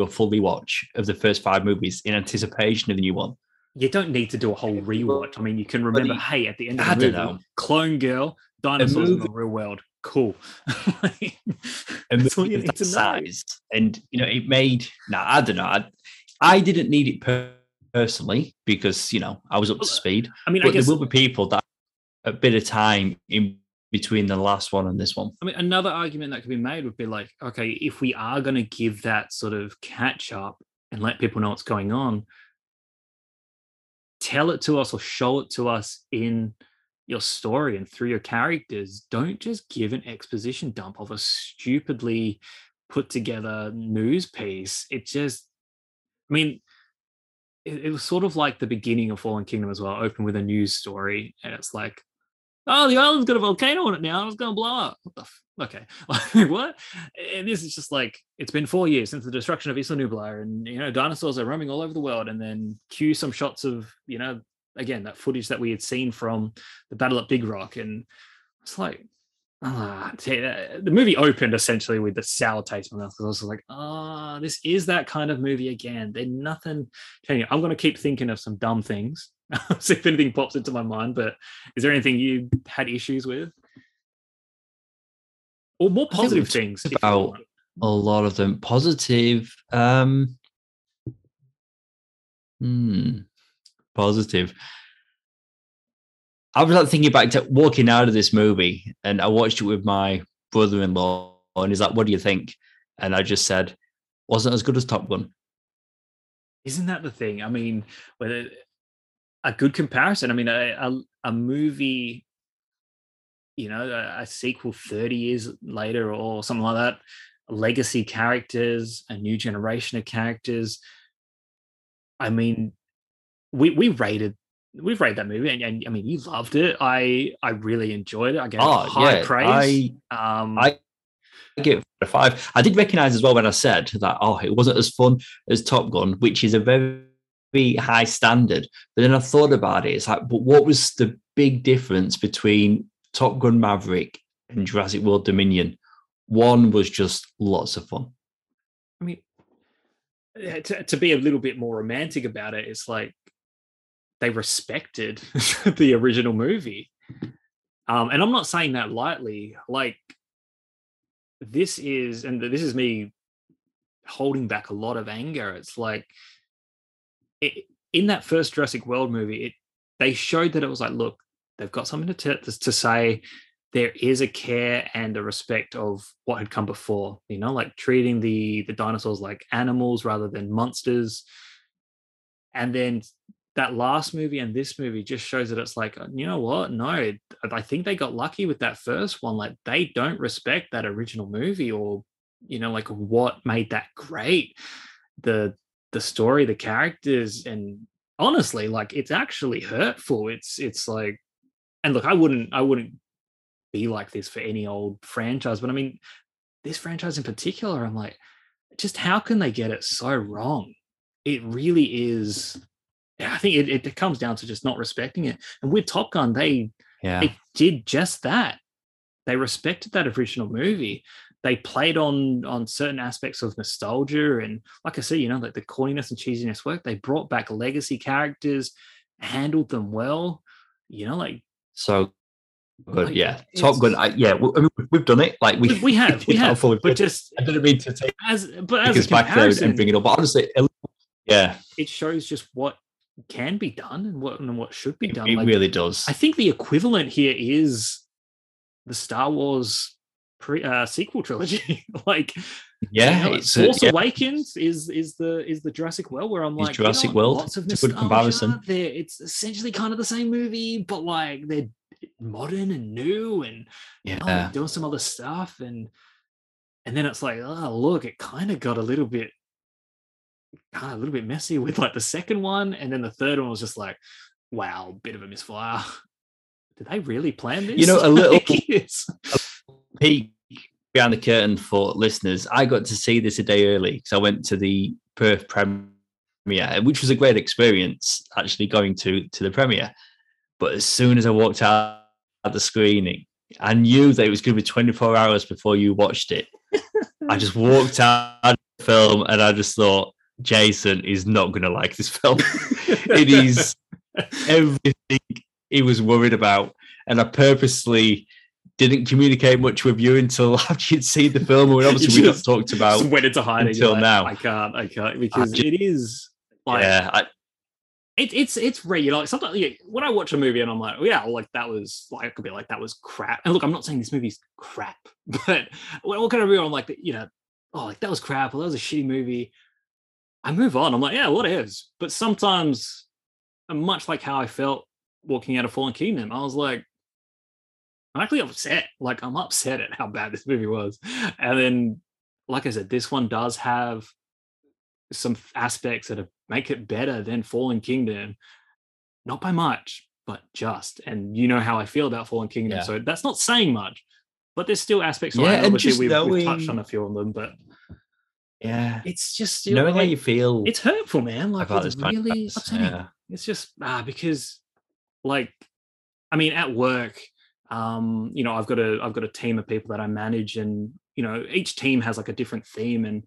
a full rewatch of the first five movies in anticipation of the new one. you don't need to do a whole rewatch. I mean, you can remember, you- hey, at the end of I the movie, know. clone girl, dinosaurs in the real world. Cool. And <laughs> you movie need to that size, and you know, it made. Nah, I don't know. I, I didn't need it per- personally because you know I was up to uh, speed. I mean, I guess there will be people that a bit of time in between the last one and this one. I mean, another argument that could be made would be like, okay, if we are going to give that sort of catch up and let people know what's going on, tell it to us or show it to us in your story and through your characters. Don't just give an exposition dump of a stupidly put together news piece. It just, I mean, it, it was sort of like the beginning of Fallen Kingdom as well, open with a news story. And it's like, oh, the island's got a volcano on it now. It's to blow up. What? F- okay, like <laughs> what? And this is just like it's been four years since the destruction of Isla Nublar, and you know dinosaurs are roaming all over the world. And then cue some shots of you know again that footage that we had seen from the battle at Big Rock, and it's like. Ah, uh, the movie opened essentially with the sour taste in my mouth because I was like, ah, this is that kind of movie again. They're nothing. You, I'm going to keep thinking of some dumb things, <laughs> see if anything pops into my mind. But is there anything you had issues with? Or more I think we positive things? about- A lot of them positive. Um, hmm, positive. I was like thinking back to walking out of this movie, and I watched it with my brother-in-law, and he's like, "What do you think?" And I just said, "Wasn't as good as Top Gun." Isn't that the thing? I mean, whether a good comparison. I mean, a, a, a movie, you know, a, a sequel 30 years later or something like that, legacy characters, a new generation of characters. I mean, we we rated we've rated that movie and, and I mean you loved it. I I really enjoyed it. I gave it Oh high yeah, praise. I um I- I give it a five. I did recognize as well when I said that, oh, it wasn't as fun as Top Gun, which is a very, high standard. But then I thought about it. It's like, but what was the big difference between Top Gun Maverick and Jurassic World Dominion? One was just lots of fun. I mean, to, to be a little bit more romantic about it, it's like they respected <laughs> the original movie. Um, and I'm not saying that lightly. Like this is, and this is me holding back a lot of anger. It's like it, in that first Jurassic World movie, it they showed that it was like, look, they've got something to t- to say. There is a care and a respect of what had come before. You know, like treating the the dinosaurs like animals rather than monsters. And then that last movie and this movie just shows that it's like, you know what? No, I think they got lucky with that first one. Like they don't respect that original movie or, you know, like what made that great. The the story, the characters, and honestly, like it's actually hurtful. It's it's like, and look, I wouldn't I wouldn't be like this for any old franchise, but I mean, this franchise in particular, I'm like, just how can they get it so wrong? It really is. I think it, it comes down to just not respecting it. And with Top Gun, they yeah. they did just that. They respected that original movie they played on on certain aspects of nostalgia and like I said, you know, like the corniness and cheesiness work. They brought back legacy characters, handled them well. You know, like so good. Like, yeah, Top Gun. I, yeah, I mean, we've done it. Like we we <laughs> have, we have. But just I didn't mean to take as but as a comparison, and bring it up. But honestly, yeah, it shows just what can be done and what and what should be done. It, like, really does. I think the equivalent here is the Star Wars pre uh, sequel trilogy. <laughs> like, yeah, you know, Force yeah. Awakens is is the is the Jurassic World where I'm like Jurassic you know, World. Lots of it's a good comparison. They're, it's essentially kind of the same movie, but like they're modern and new and yeah, you know, doing some other stuff and and then it's like, oh look, it kind of got a little bit kind of a little bit messy with like the second one, and then the third one was just like, wow, bit of a misfire. Did they really plan this? You know, a <laughs> little, peek behind the curtain for listeners, I got to see this a day early because I went to the Perth premiere, which was a great experience actually going to to the premiere. But as soon as I walked out at the screening, I knew that it was going to be 24 hours before you watched it. I just walked out of the film and I just thought, Jason is not going to like this film. <laughs> it is everything he was worried about. And I purposely didn't communicate much with you until <laughs> after you'd seen the film, and obviously we <laughs> got talked about went into hiding until like, now. I can't, I can't because I just, it is like yeah, I, it, it's it's regular. Like sometimes yeah, when I watch a movie and I'm like, oh, yeah, like that was like it could be like that was crap. And look, I'm not saying this movie's crap, but what kind of review I'm like, you know, oh, like that was crap, or that was a shitty movie. I move on. I'm like, yeah, what is? But sometimes, uh, much like how I felt walking out of Fallen Kingdom, I was like, I'm actually upset. Like I'm upset at how bad this movie was. And then, like I said, this one does have some aspects that make it better than Fallen Kingdom. Not by much, but just. And you know how I feel about Fallen Kingdom. Yeah. So that's not saying much, but there's still aspects. Yeah, and obviously we've, knowing... we've, touched on a few of them, but yeah, it's just knowing like, how you feel. It's hurtful, man. Like it's really upsetting. Yeah. It's just ah because, like, I mean, at work um, you know, I've got a I've got a team of people that I manage, and you know, each team has like a different theme, and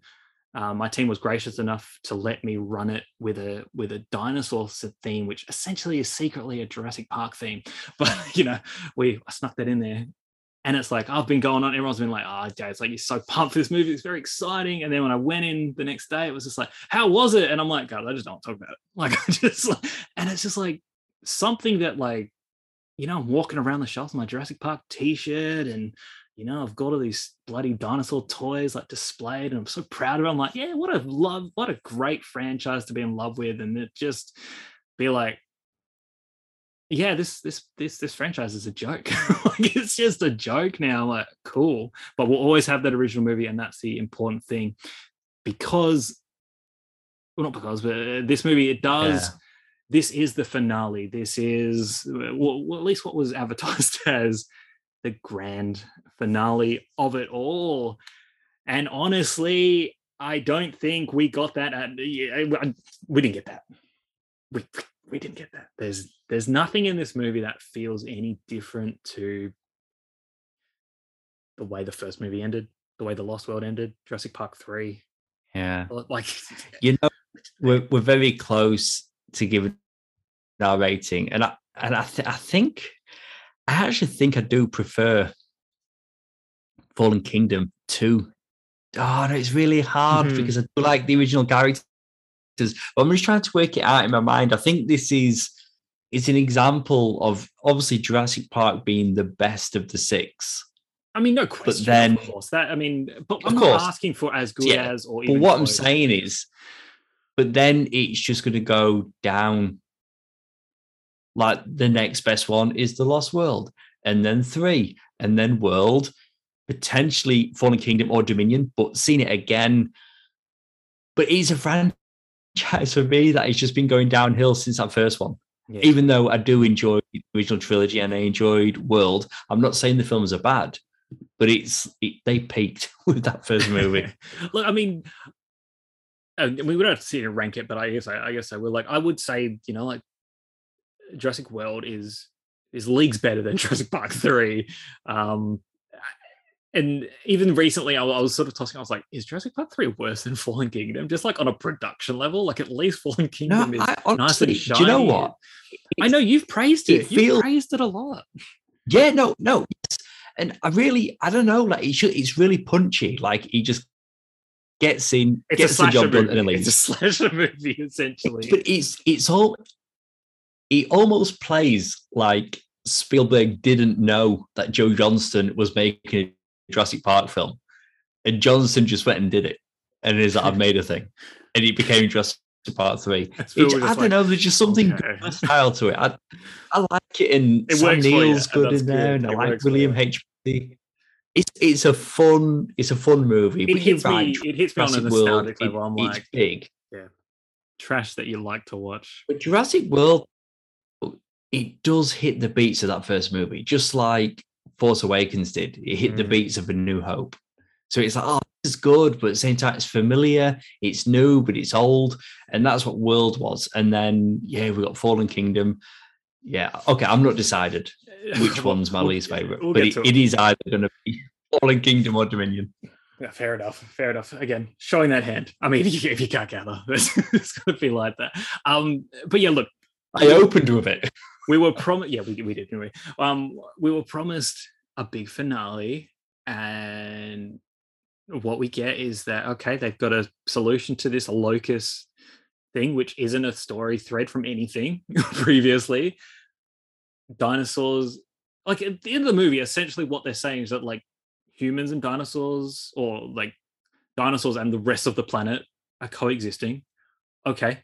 uh, my team was gracious enough to let me run it with a with a dinosaur theme, which essentially is secretly a Jurassic Park theme. <laughs> But you know, we I snuck that in there, and it's like I've been going on. Everyone's been like, "Oh, Jay, it's like you're so pumped for this movie. It's very exciting." And then when I went in the next day, it was just like, "How was it?" And I'm like, "God, I just don't talk about it." <laughs> Like, I just like, and it's just like something that like you know, I'm walking around the shops in my Jurassic Park t-shirt and you know, I've got all these bloody dinosaur toys like displayed, and I'm so proud of it. I'm like, yeah, what a love, what a great franchise to be in love with, and it just be like, yeah, this this this this franchise is a joke. <laughs> like it's just a joke now. Like, cool, but we'll always have that original movie, and that's the important thing, because, well, not because, but uh, this movie it does. Yeah this is the finale. This is, well, at least what was <laughs> advertised as the grand finale of it all. And honestly, I don't think we got that. At, yeah, we didn't get that. We, we didn't get that. There's there's nothing in this movie that feels any different to the way the first movie ended, the way the Lost World ended, Jurassic Park three. Yeah, like <laughs> you know, we're we're very close to give our rating, and I and I, th- I think I actually think I do prefer Fallen Kingdom to. Oh no, it's really hard Mhm. because I do like the original characters. But I'm just trying to work it out in my mind. I think this is it's an example of obviously Jurassic Park being the best of the six. I mean, no question. But then- of course, that I mean, but I'm courI'm not asking for as good Yeah, as or But even. what I'm saying is, but then it's just going to go down. Like the next best one is The Lost World, and then three, and then World, potentially Fallen Kingdom or Dominion, but seen it again. But it's a franchise <laughs> for me that has just been going downhill since that first one. Yeah. Even though I do enjoy the original trilogy and I enjoyed World, I'm not saying the films are bad, but it's it, they peaked <laughs> with that first movie. <laughs> Look, I mean, I mean, we don't have to sit here and rank it, but I guess I, I guess I will. Like, I would say, you know, like Jurassic World is is leagues better than Jurassic Park three. Um, and even recently, I, I was sort of tossing. I was like, is Jurassic Park three worse than Fallen Kingdom? Just like on a production level, like at least Fallen no, Kingdom is I, nice honestly, and do you know shiny. what? I know you've praised it it. You feels- praised it a lot. Yeah, no, no, yes. And I really, I don't know, like it's really punchy. Like he just gets in, It's gets the job done, and then It's a <laughs> slasher movie, essentially. But it's it's all. He almost plays like Spielberg didn't know that Joe Johnston was making Jurassic Park film, and Johnston just went and did it, and is like, I've made a thing, and it became Jurassic Park three. It- I don't like, know. There's just something okay. to it. I, I like it, and It Sam Neill's good in there, and I like William. H. It's it's a fun it's a fun movie. It hits right, me. It hits me on a Jurassic World, nostalgic level. I'm it's like big, trash that you like to watch. but Jurassic World, it does hit the beats of that first movie, just like Force Awakens did. It hit the Mm. beats of A New Hope. So it's like, oh, this is good, but at the same time, it's familiar. It's new, but it's old, and that's what World was. And then yeah, we got Fallen Kingdom. Yeah, okay, I'm not decided <laughs> which one's my least favorite, we'll but get it, it is either going to be <laughs> Fallen Kingdom or Dominion. Yeah, fair enough. Fair enough. Again, showing that hand. I mean, <laughs> if you, if you can't gather, it's, it's going to be like that. Um, but yeah, look, I opened with it. We were promised. Yeah, we, we did. Didn't? Um, we were promised a big finale, and what we get is that okay, they've got a solution to this locust thing, which isn't a story thread from anything <laughs> previously. Dinosaurs, like at the end of the movie, essentially what they're saying is that like humans and dinosaurs, or like dinosaurs and the rest of the planet, are coexisting. Okay.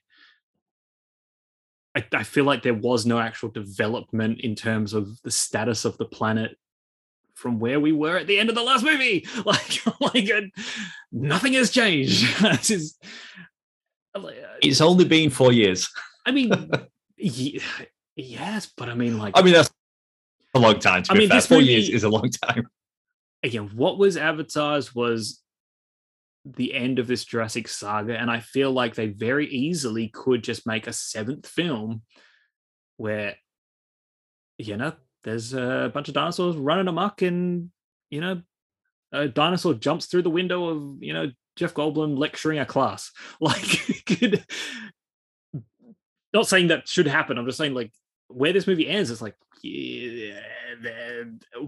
I, I feel like there was no actual development in terms of the status of the planet from where we were at the end of the last movie. <laughs> Like, <laughs> like uh, nothing has changed. <laughs> This is- like, uh, It's only been four years. I mean, ye- yes, but I mean, like, I mean, that's a long time. To I be mean, fair, this four movie- years is a long time. again, what was advertised was the end of this Jurassic saga, and I feel like they very easily could just make a seventh film where, you know, there's a bunch of dinosaurs running amok, and you know, a dinosaur jumps through the window of you know Jeff Goldblum lecturing a class. <laughs> Like, could, not saying that should happen. I'm just saying like where this movie ends. It's like, yeah,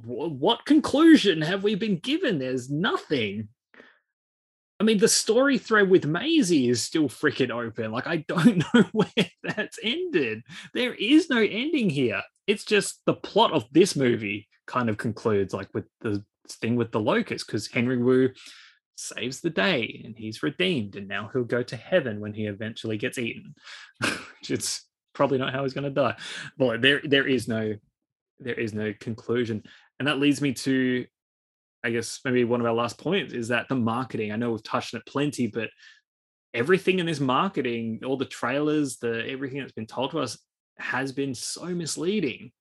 what conclusion have we been given? There's nothing. I mean, the story thread with Maisie is still freaking open. Like, I don't <laughs> know where that's ended. There is no ending here. It's just the plot of this movie kind of concludes, like with the thing with the locust, because Henry Wu saves the day and he's redeemed, and now he'll go to heaven when he eventually gets eaten. <laughs> Which it's probably not how he's going to die. But there, there is no, there is no conclusion, and that leads me to I guess maybe one of our last points is that the marketing. I know we've touched on it plenty, but everything in this marketing, all the trailers, the everything that's been told to us has been so misleading.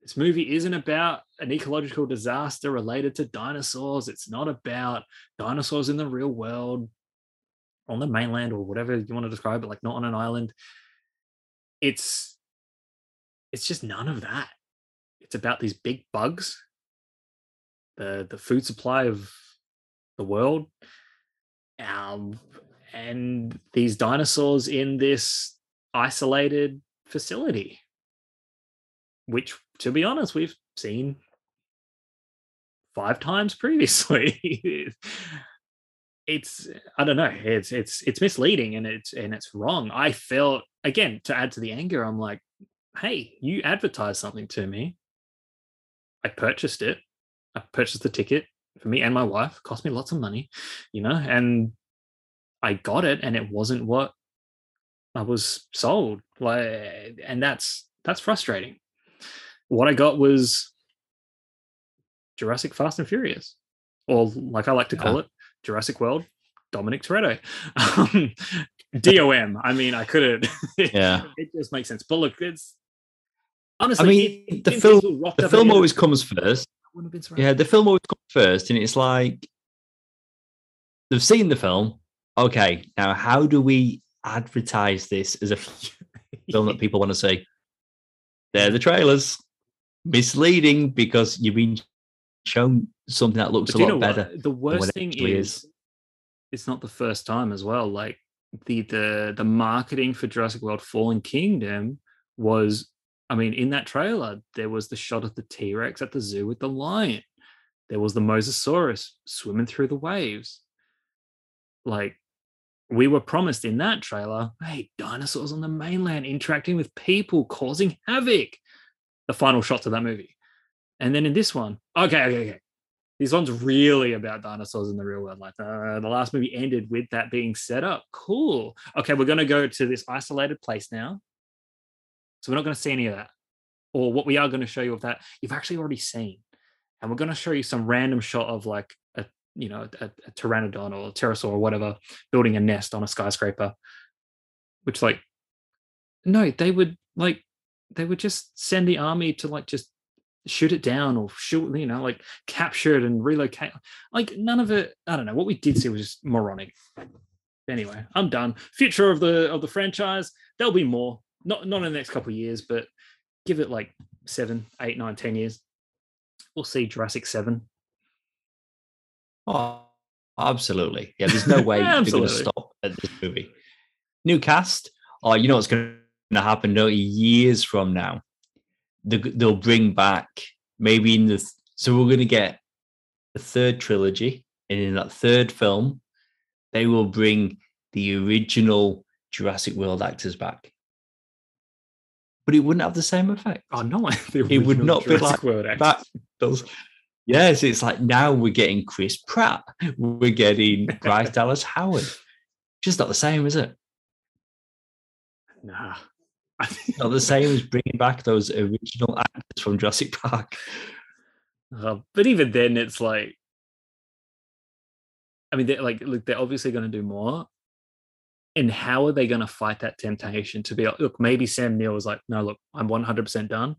This movie isn't about an ecological disaster related to dinosaurs. It's not about dinosaurs in the real world, on the mainland or whatever you want to describe it, like not on an island. It's it's just none of that. It's about these big bugs the the food supply of the world um and these dinosaurs in this isolated facility which, to be honest, we've seen five times <laughs> previously. it's I don't know. It's it's it's misleading and it's and it's wrong. I felt again to add to the anger. I'm like, hey, you advertised something to me. I purchased it. I purchased the ticket for me and my wife. It cost me lots of money, you know, and I got it, and it wasn't what I was sold. Like, and that's that's frustrating. What I got was Jurassic Fast and Furious, or like I like to call yeah. it, Jurassic World, Dominic Toretto. <laughs> Um, DOM. I mean, I couldn't. <laughs> Yeah, it just makes sense. But look, it's honestly. I mean, the film. The film always comes first. Yeah, the film always comes first, and it's like they've seen the film. Okay, now how do we advertise this as a <laughs> film that people want to see? They're the trailers. Misleading because you've been shown something that looks but a lot better. What? The worst thing is, is, it's not the first time as well. Like the the the marketing for Jurassic World Fallen Kingdom was, I mean, in that trailer there was the shot of the T Rex at the zoo with the lion. There was the Mosasaurus swimming through the waves. Like we were promised in that trailer, hey, dinosaurs on the mainland interacting with people, causing havoc. The final shots of that movie. And then in this one, okay, okay, okay. This one's really about dinosaurs in the real world. Like uh, the last movie ended with that being set up. Cool. Okay, we're going to go to this isolated place now. So we're not going to see any of that. Or what we are going to show you of that, you've actually already seen. And we're going to show you some random shot of like a, you know, a, a pteranodon or a pterosaur or whatever building a nest on a skyscraper. Which like, no, they would like, they would just send the army to like just shoot it down or shoot, you know, like capture it and relocate. Like none of it. I don't know. What we did see was just moronic. Anyway, I'm done. Future of the of the franchise. There'll be more. Not not in the next couple of years, but give it like seven, eight, nine, ten years. We'll see Jurassic Seven. Oh, absolutely. Yeah, there's no <laughs> way they're going to stop at this movie. New cast. Oh, you know what's going to happen? No, years from now they'll bring back maybe in the so we're going to get a third trilogy and in that third film they will bring the original jurassic world actors back but it wouldn't have the same effect oh no it would not jurassic be like that Does. yes it's like now we're getting chris pratt we're getting bryce <laughs> dallas howard just not the same is it nah <laughs> not the same as bringing back those original actors from Jurassic Park. Uh, but even then, it's like, I mean, they're like, look, they're obviously going to do more. And how are they going to fight that temptation to be like, look, maybe Sam Neill is like, no, look, I'm 100% done.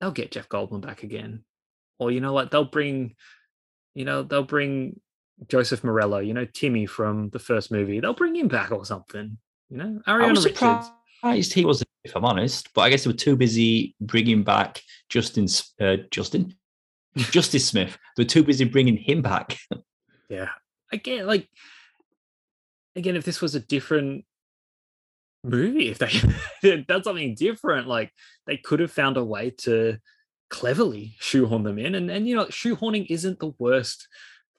They'll get Jeff Goldblum back again. Or, you know, like they'll bring, you know, they'll bring Joseph Mazzello, you know, Timmy from the first movie. They'll bring him back or something. You know, Ariana Richards surprised he wasn't, if I'm honest. But I guess they were too busy bringing back Justin, uh, Justin, <laughs> Justice Smith. They're too busy bringing him back. yeah, again, like again, if this was a different movie, if they <laughs> <laughs> done something different, like they could have found a way to cleverly shoehorn them in. And and you know, shoehorning isn't the worst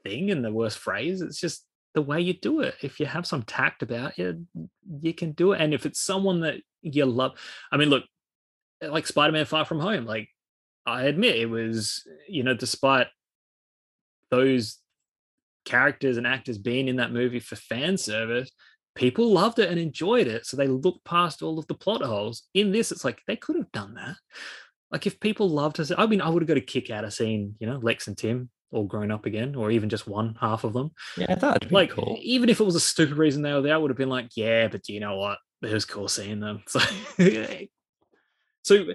thing and the worst phrase. It's just the way you do it. If you have some tact about you, you can do it. And if it's someone that you love, I mean, look, eh, like Spider Man Far From Home, like I admit it was, you know, despite those characters and actors being in that movie for fan service, people loved it and enjoyed it. So they looked past all of the plot holes. In this, it's like they could have done that. Like if people loved us, I mean, I would have got a kick out of seeing, you know, Lex and Tim all grown up again, or even just one half of them. Yeah, that'd be like cool. Even if it was a stupid reason they were there, I would have been like, yeah, but do you know what? It was cool seeing them. <laughs> So, <laughs> so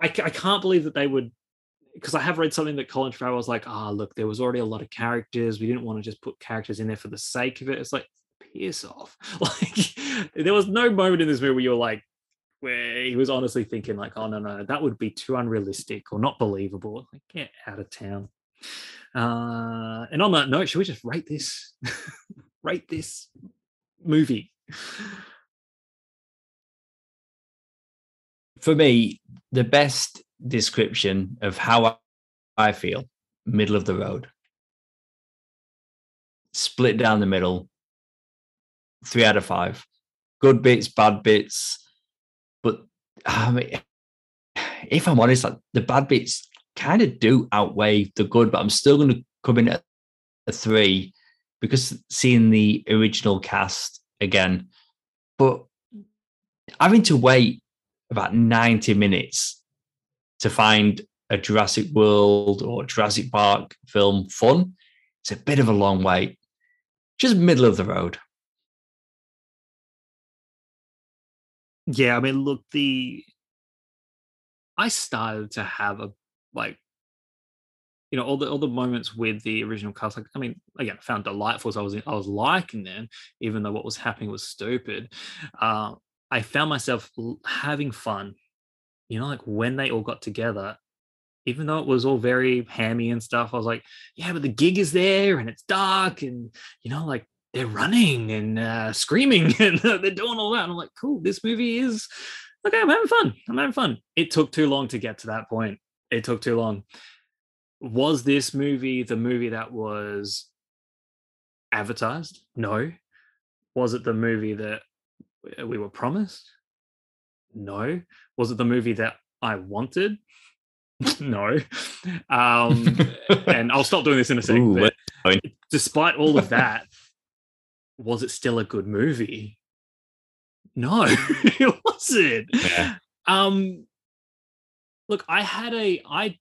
I, I can't believe that they would, because I have read something that Colin Trevorrow was like, ah, oh, look, there was already a lot of characters. We didn't want to just put characters in there for the sake of it. It's like, piss off. <laughs> Like, there was no moment in this movie where you were like, where he was honestly thinking like, oh no, no, that would be too unrealistic or not believable. Like, get out of town. Uh, and on that note, should we just rate this? <laughs> rate this movie? For me, the best description of how I feel. Middle of the road. Split down the middle. Three out of five. Good bits, bad bits. But I mean, <sighs> if I'm honest, like the bad bits kind of do outweigh the good, but I'm still going to come in at a three because seeing the original cast again. But having to wait about 90 minutes to find a Jurassic World or Jurassic Park film fun, it's a bit of a long wait. Just middle of the road. Yeah, I mean, look, the I started to have a like you know all the all the moments with the original cast like i mean again I found delightful as i was i was liking them even though what was happening was stupid uh, i found myself having fun you know like when they all got together even though it was all very hammy and stuff i was like yeah but the gig is there and it's dark and you know like they're running and uh, screaming <laughs> and they're doing all that and i'm like cool this movie is okay i'm having fun i'm having fun it took too long to get to that point it took too long. Was this movie the movie that was advertised? No. Was it the movie that we were promised? No. Was it the movie that I wanted? <laughs> no. Um, and I'll stop doing this in a second. Ooh, but despite all of that, was it still a good movie? No, <laughs> it wasn't. Yeah. Um, Look, I had a I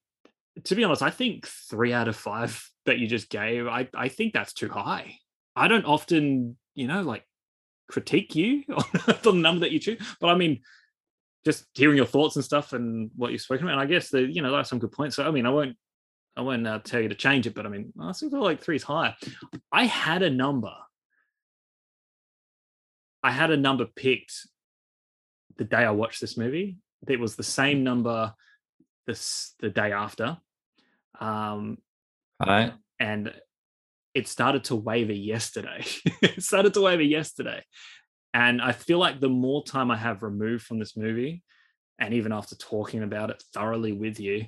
to be honest, I think three out of five that you just gave, I, I think that's too high. I don't often, you know, like critique you <laughs> on the number that you choose, but I mean, just hearing your thoughts and stuff and what you've spoken about. And I guess the, you know, there are some good points. So I mean, I won't, I won't uh, tell you to change it, but I mean, I think like three is higher. I had a number. I had a number picked the day I watched this movie. It was the same number this the day after. Um, All right. And it started to waver yesterday. <laughs> it started to waver yesterday. And I feel like the more time I have removed from this movie, and even after talking about it thoroughly with you,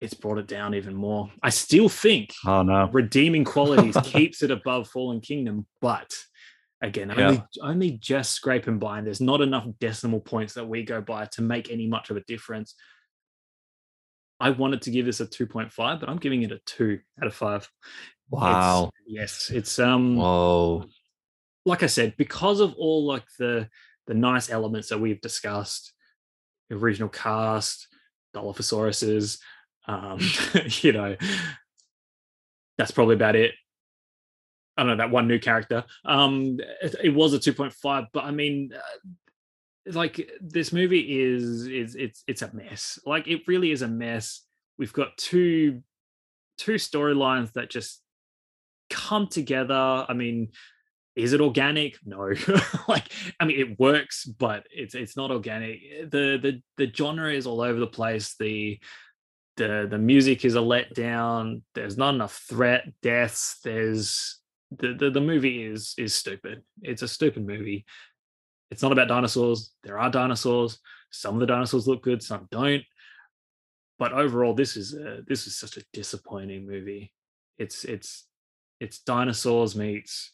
it's brought it down even more. I still think oh, no. redeeming qualities <laughs> keeps it above Fallen Kingdom, but again, yeah. only only just scraping by, and there's not enough decimal points that we go by to make any much of a difference. I wanted to give this a 2.5, but I'm giving it a two out of five. Wow. It's, yes. It's um whoa. Like I said, because of all like the the nice elements that we've discussed, the original cast, Dilophosauruses, um, <laughs> <laughs> you know, that's probably about it. I don't know that one new character. Um, it, it was a 2.5, but I mean, uh, like this movie is is it's it's a mess like it really is a mess we've got two two storylines that just come together i mean is it organic no <laughs> like i mean it works but it's it's not organic the the the genre is all over the place the the the music is a letdown there's not enough threat deaths there's the, the the movie is is stupid it's a stupid movie it's not about dinosaurs. There are dinosaurs. Some of the dinosaurs look good, some don't. But overall, this is a, this is such a disappointing movie. It's it's it's dinosaurs meets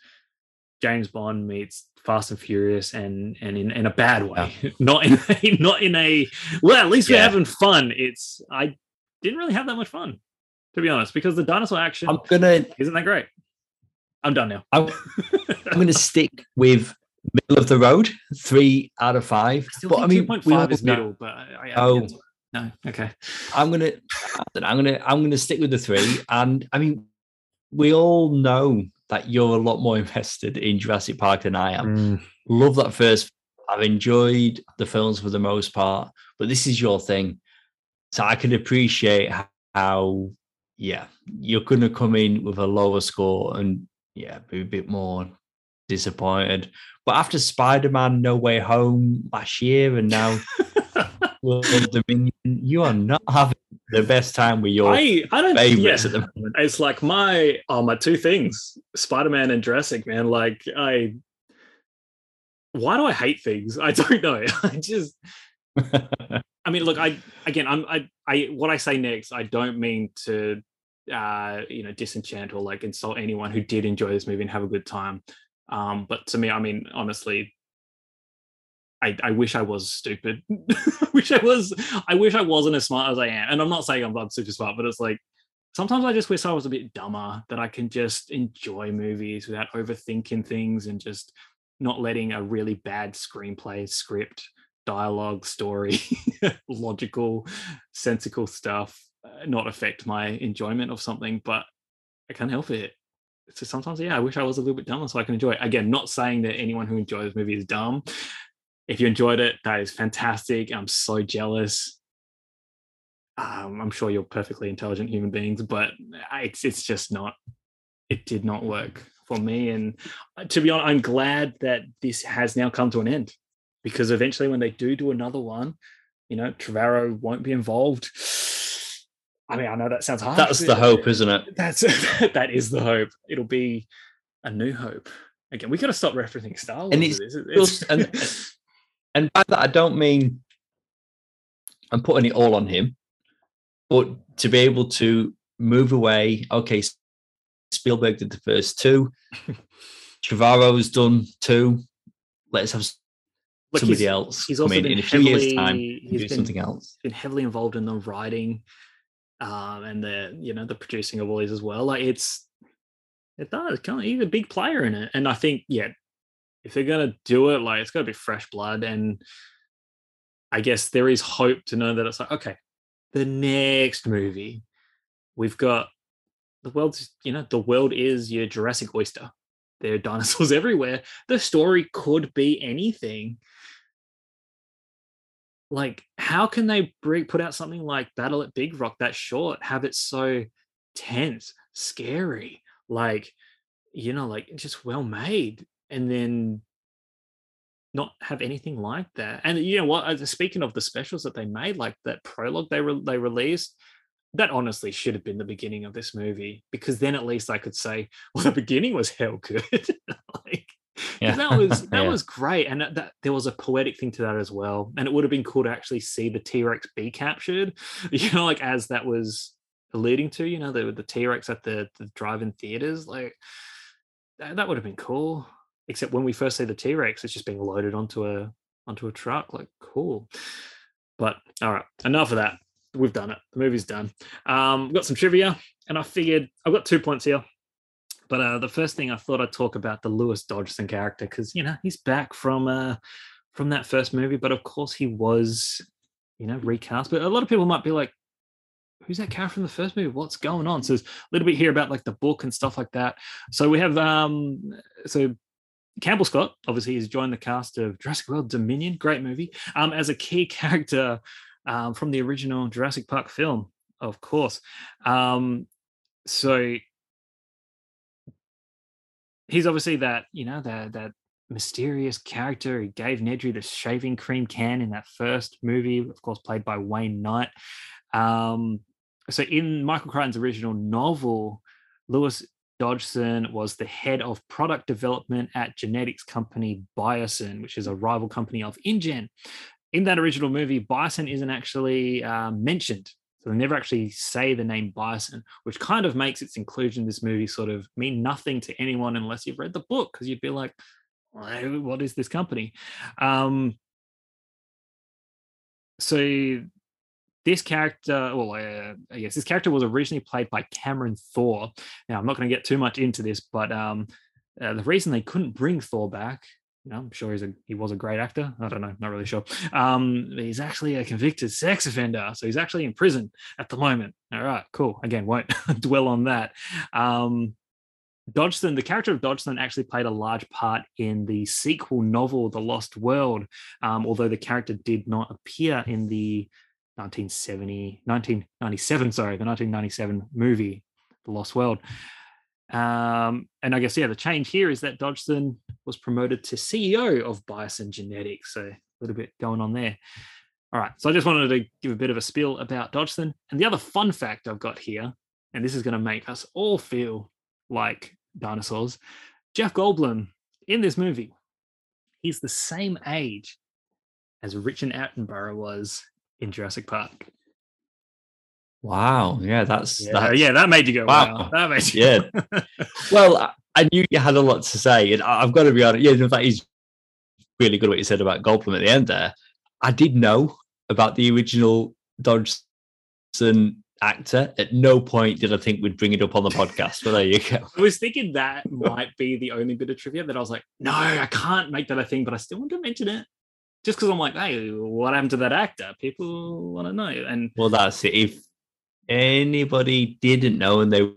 James Bond meets Fast and Furious, and and in, in a bad way, yeah. <laughs> not in a, not in a well. At least we're having fun. It's I didn't really have that much fun, to be honest, because the dinosaur action I'm gonna isn't that great. I'm done now. I'm, I'm going to stick with middle of the road, three out of five. I but I mean, 2.5 is middle, but I, I oh, no, okay. I'm gonna, I'm gonna, I'm gonna stick with the three. And I mean, we all know that you're a lot more <laughs> invested in Jurassic Park than I am. Mm. Love that first. I've enjoyed the films for the most part, but this is your thing, so I can appreciate how, yeah, you're gonna come in with a lower score and yeah, be a bit more disappointed. But after Spider Man No Way Home last year and now <laughs> World Dominion, you are not having the best time with your I, I don't, favorites yeah. at the moment. It's like my oh my two things, Spider Man and Jurassic, man. Like I why do I hate things? I <laughs> don't know. I just I mean, look, I again, I'm I, I what I say next. I don't mean to, uh, you know, disenchant or like insult anyone who did enjoy this movie and have a good time. Um, but to me, I mean, honestly, I, I wish I was stupid. <laughs> I wish I was. I wish I wasn't as smart as I am. And I'm not saying I'm, I'm super smart, but it's like sometimes I just wish I was a bit dumber. That I can just enjoy movies without overthinking things and just not letting a really bad screenplay, script, dialogue, story, <laughs> logical, sensical stuff uh, not affect my enjoyment of something. But I can't help it. So sometimes, yeah, I wish I was a little bit dumber so I can enjoy it. Again, not saying that anyone who enjoys this movie is dumb if you enjoyed it, that is fantastic. I'm so jealous. Um, I'm sure you're perfectly intelligent human beings, but it's it's just not. It did not work for me, and uh, to be honest, I'm glad that this has now come to an end, because eventually, when they do do another one, you know, Trevorrow won't be involved. I mean, I know that sounds hard. That's the hope, isn't it? That's <laughs> that is the hope. It'll be a new hope. Again, we got to stop referencing Star Wars. And it's, it's and, and by that I don't mean I'm putting it all on him, but to be able to move away. Okay, Spielberg did the first two. <laughs> Trevorrow's done two. Let's have Look, somebody he's, else he's come in in a few heavily, years' time do been, something else. Been heavily involved in the writing um, and the you know the producing of all these as well. Like it's it does. He's a big player in it, and I think yeah, if they're gonna do it, like it's gotta be fresh blood. And I guess there is hope to know that it's like, okay, the next movie, we've got the world's, you know, the world is your Jurassic oyster. There are dinosaurs <laughs> everywhere. The story could be anything. Like, how can they bring, put out something like Battle at Big Rock that short, have it so tense, scary, like, you know, like just well made? And then not have anything like that. And you know what? Uh, speaking of the specials that they made, like that prologue they re- they released, that honestly should have been the beginning of this movie because then at least I could say, <laughs> well, the beginning was hell good. <laughs> like, yeah. that was <laughs> that yeah. was great, and that, that, there was a poetic thing to that as well. And it would have been cool to actually see the T Rex be captured, you know, like as that was alluding to, you know, the the T Rex at the the drive-in theaters, like that, that would have been cool except when we first see the T-Rex, it's just being loaded onto a onto a truck. Like, cool. But all right, enough of that. We've done it. The movie's done. Um, we've got some trivia, and I figured I've got two points here. But uh, the first thing I thought I'd talk about the Lewis Dodgson character because you know he's back from uh, from that first movie, but of course he was you know recast. But a lot of people might be like, who's that character from the first movie? What's going on? So there's a little bit here about like the book and stuff like that. So we have um so Campbell Scott obviously has joined the cast of Jurassic World Dominion, great movie, um, as a key <laughs> character um, from the original Jurassic Park film, of course. Um, so he's obviously that you know that that mysterious character. He gave Nedry the shaving cream can in that first movie, of course, played by Wayne Knight. Um, so in Michael Crichton's original novel, Lewis Dodgson was the head of product development at genetics company Biosyn, which is a rival company of InGen. In that original movie, Biosyn isn't actually uh, mentioned. So they never actually say the name Biosyn, which kind of makes its inclusion in this movie sort of mean nothing to anyone unless you've read the book, because you'd be like, what is this company? Um, so this character, well, uh, I guess this character was originally played by Cameron Thor. Now, I'm not going to get too much into this, but um, uh, the reason they couldn't bring Thor back, you know, I'm sure he's a he was a great actor. I don't know, not really sure. Um, he's actually a convicted sex offender, so he's actually in prison at the moment. All right, cool. Again, won't <laughs> dwell on that. Um, Dodgson, the character of Dodgson actually played a large part in the sequel novel, The Lost World, um, although the character did not appear in the 1970, 1997, sorry, the 1997 movie, The Lost World. Um, and I guess, yeah, the change here is that Dodgson was promoted to CEO of Biosyn Genetics. So a little bit going on there. All right. So I just wanted to give a bit of a spiel about Dodgson. And the other fun fact I've got here, and this is going to make us all feel like dinosaurs Jeff Goldblum in this movie, he's the same age as Richard Attenborough was in Jurassic Park. Wow. Yeah, that's Yeah, that's, yeah, that made you go, wow. Wow. That made you <laughs> Yeah. <laughs> Well, I- knew you had a lot to say, and I've got to be honest. Yeah, no, that is really good what you said about Goldblum at the end there. I did know about the original Dodgson actor. At no point did I think we'd bring it up on the podcast. But there you go. <laughs> I was thinking that might be the only bit of trivia that I was like, no, I can't make that a thing, but I still want to mention it. Just because I'm like, hey, what happened to that actor? People want to know. And Well, that's it. If anybody didn't know and they were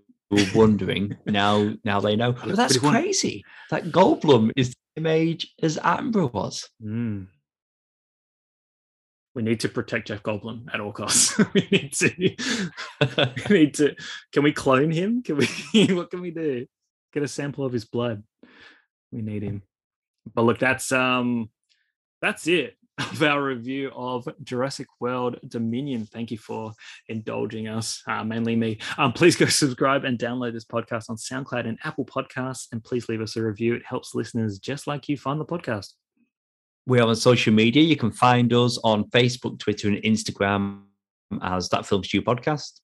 wondering, <laughs> now now they know. But that's crazy. That Goldblum is the same age as Attenborough was. Mm. we need to protect Jeff Goldblum at all costs. <laughs> we need to. <laughs> we need to. Can we clone him? Can we? what can we do? Get a sample of his blood. We need him. But look, that's um, that's it of our review of Jurassic World Dominion. Thank you for indulging us, uh, mainly me. Um, please go <laughs> subscribe and download this podcast on SoundCloud and Apple Podcasts, and please leave us a review. It helps listeners just like you find the podcast. We're on social media. You can find us on Facebook, Twitter, and Instagram as That Film Stew Podcast.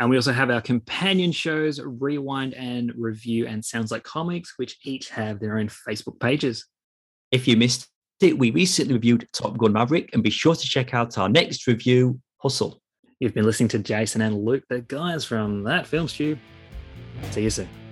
And we also have our companion shows, Rewind and Review, and Sounds Like Comics, which each have their own Facebook pages. If you missed we recently reviewed Top Gun Maverick, and be sure to check out our next review, Hustle. You've been listening to Jason and Luke, the guys from that film stew. See you soon.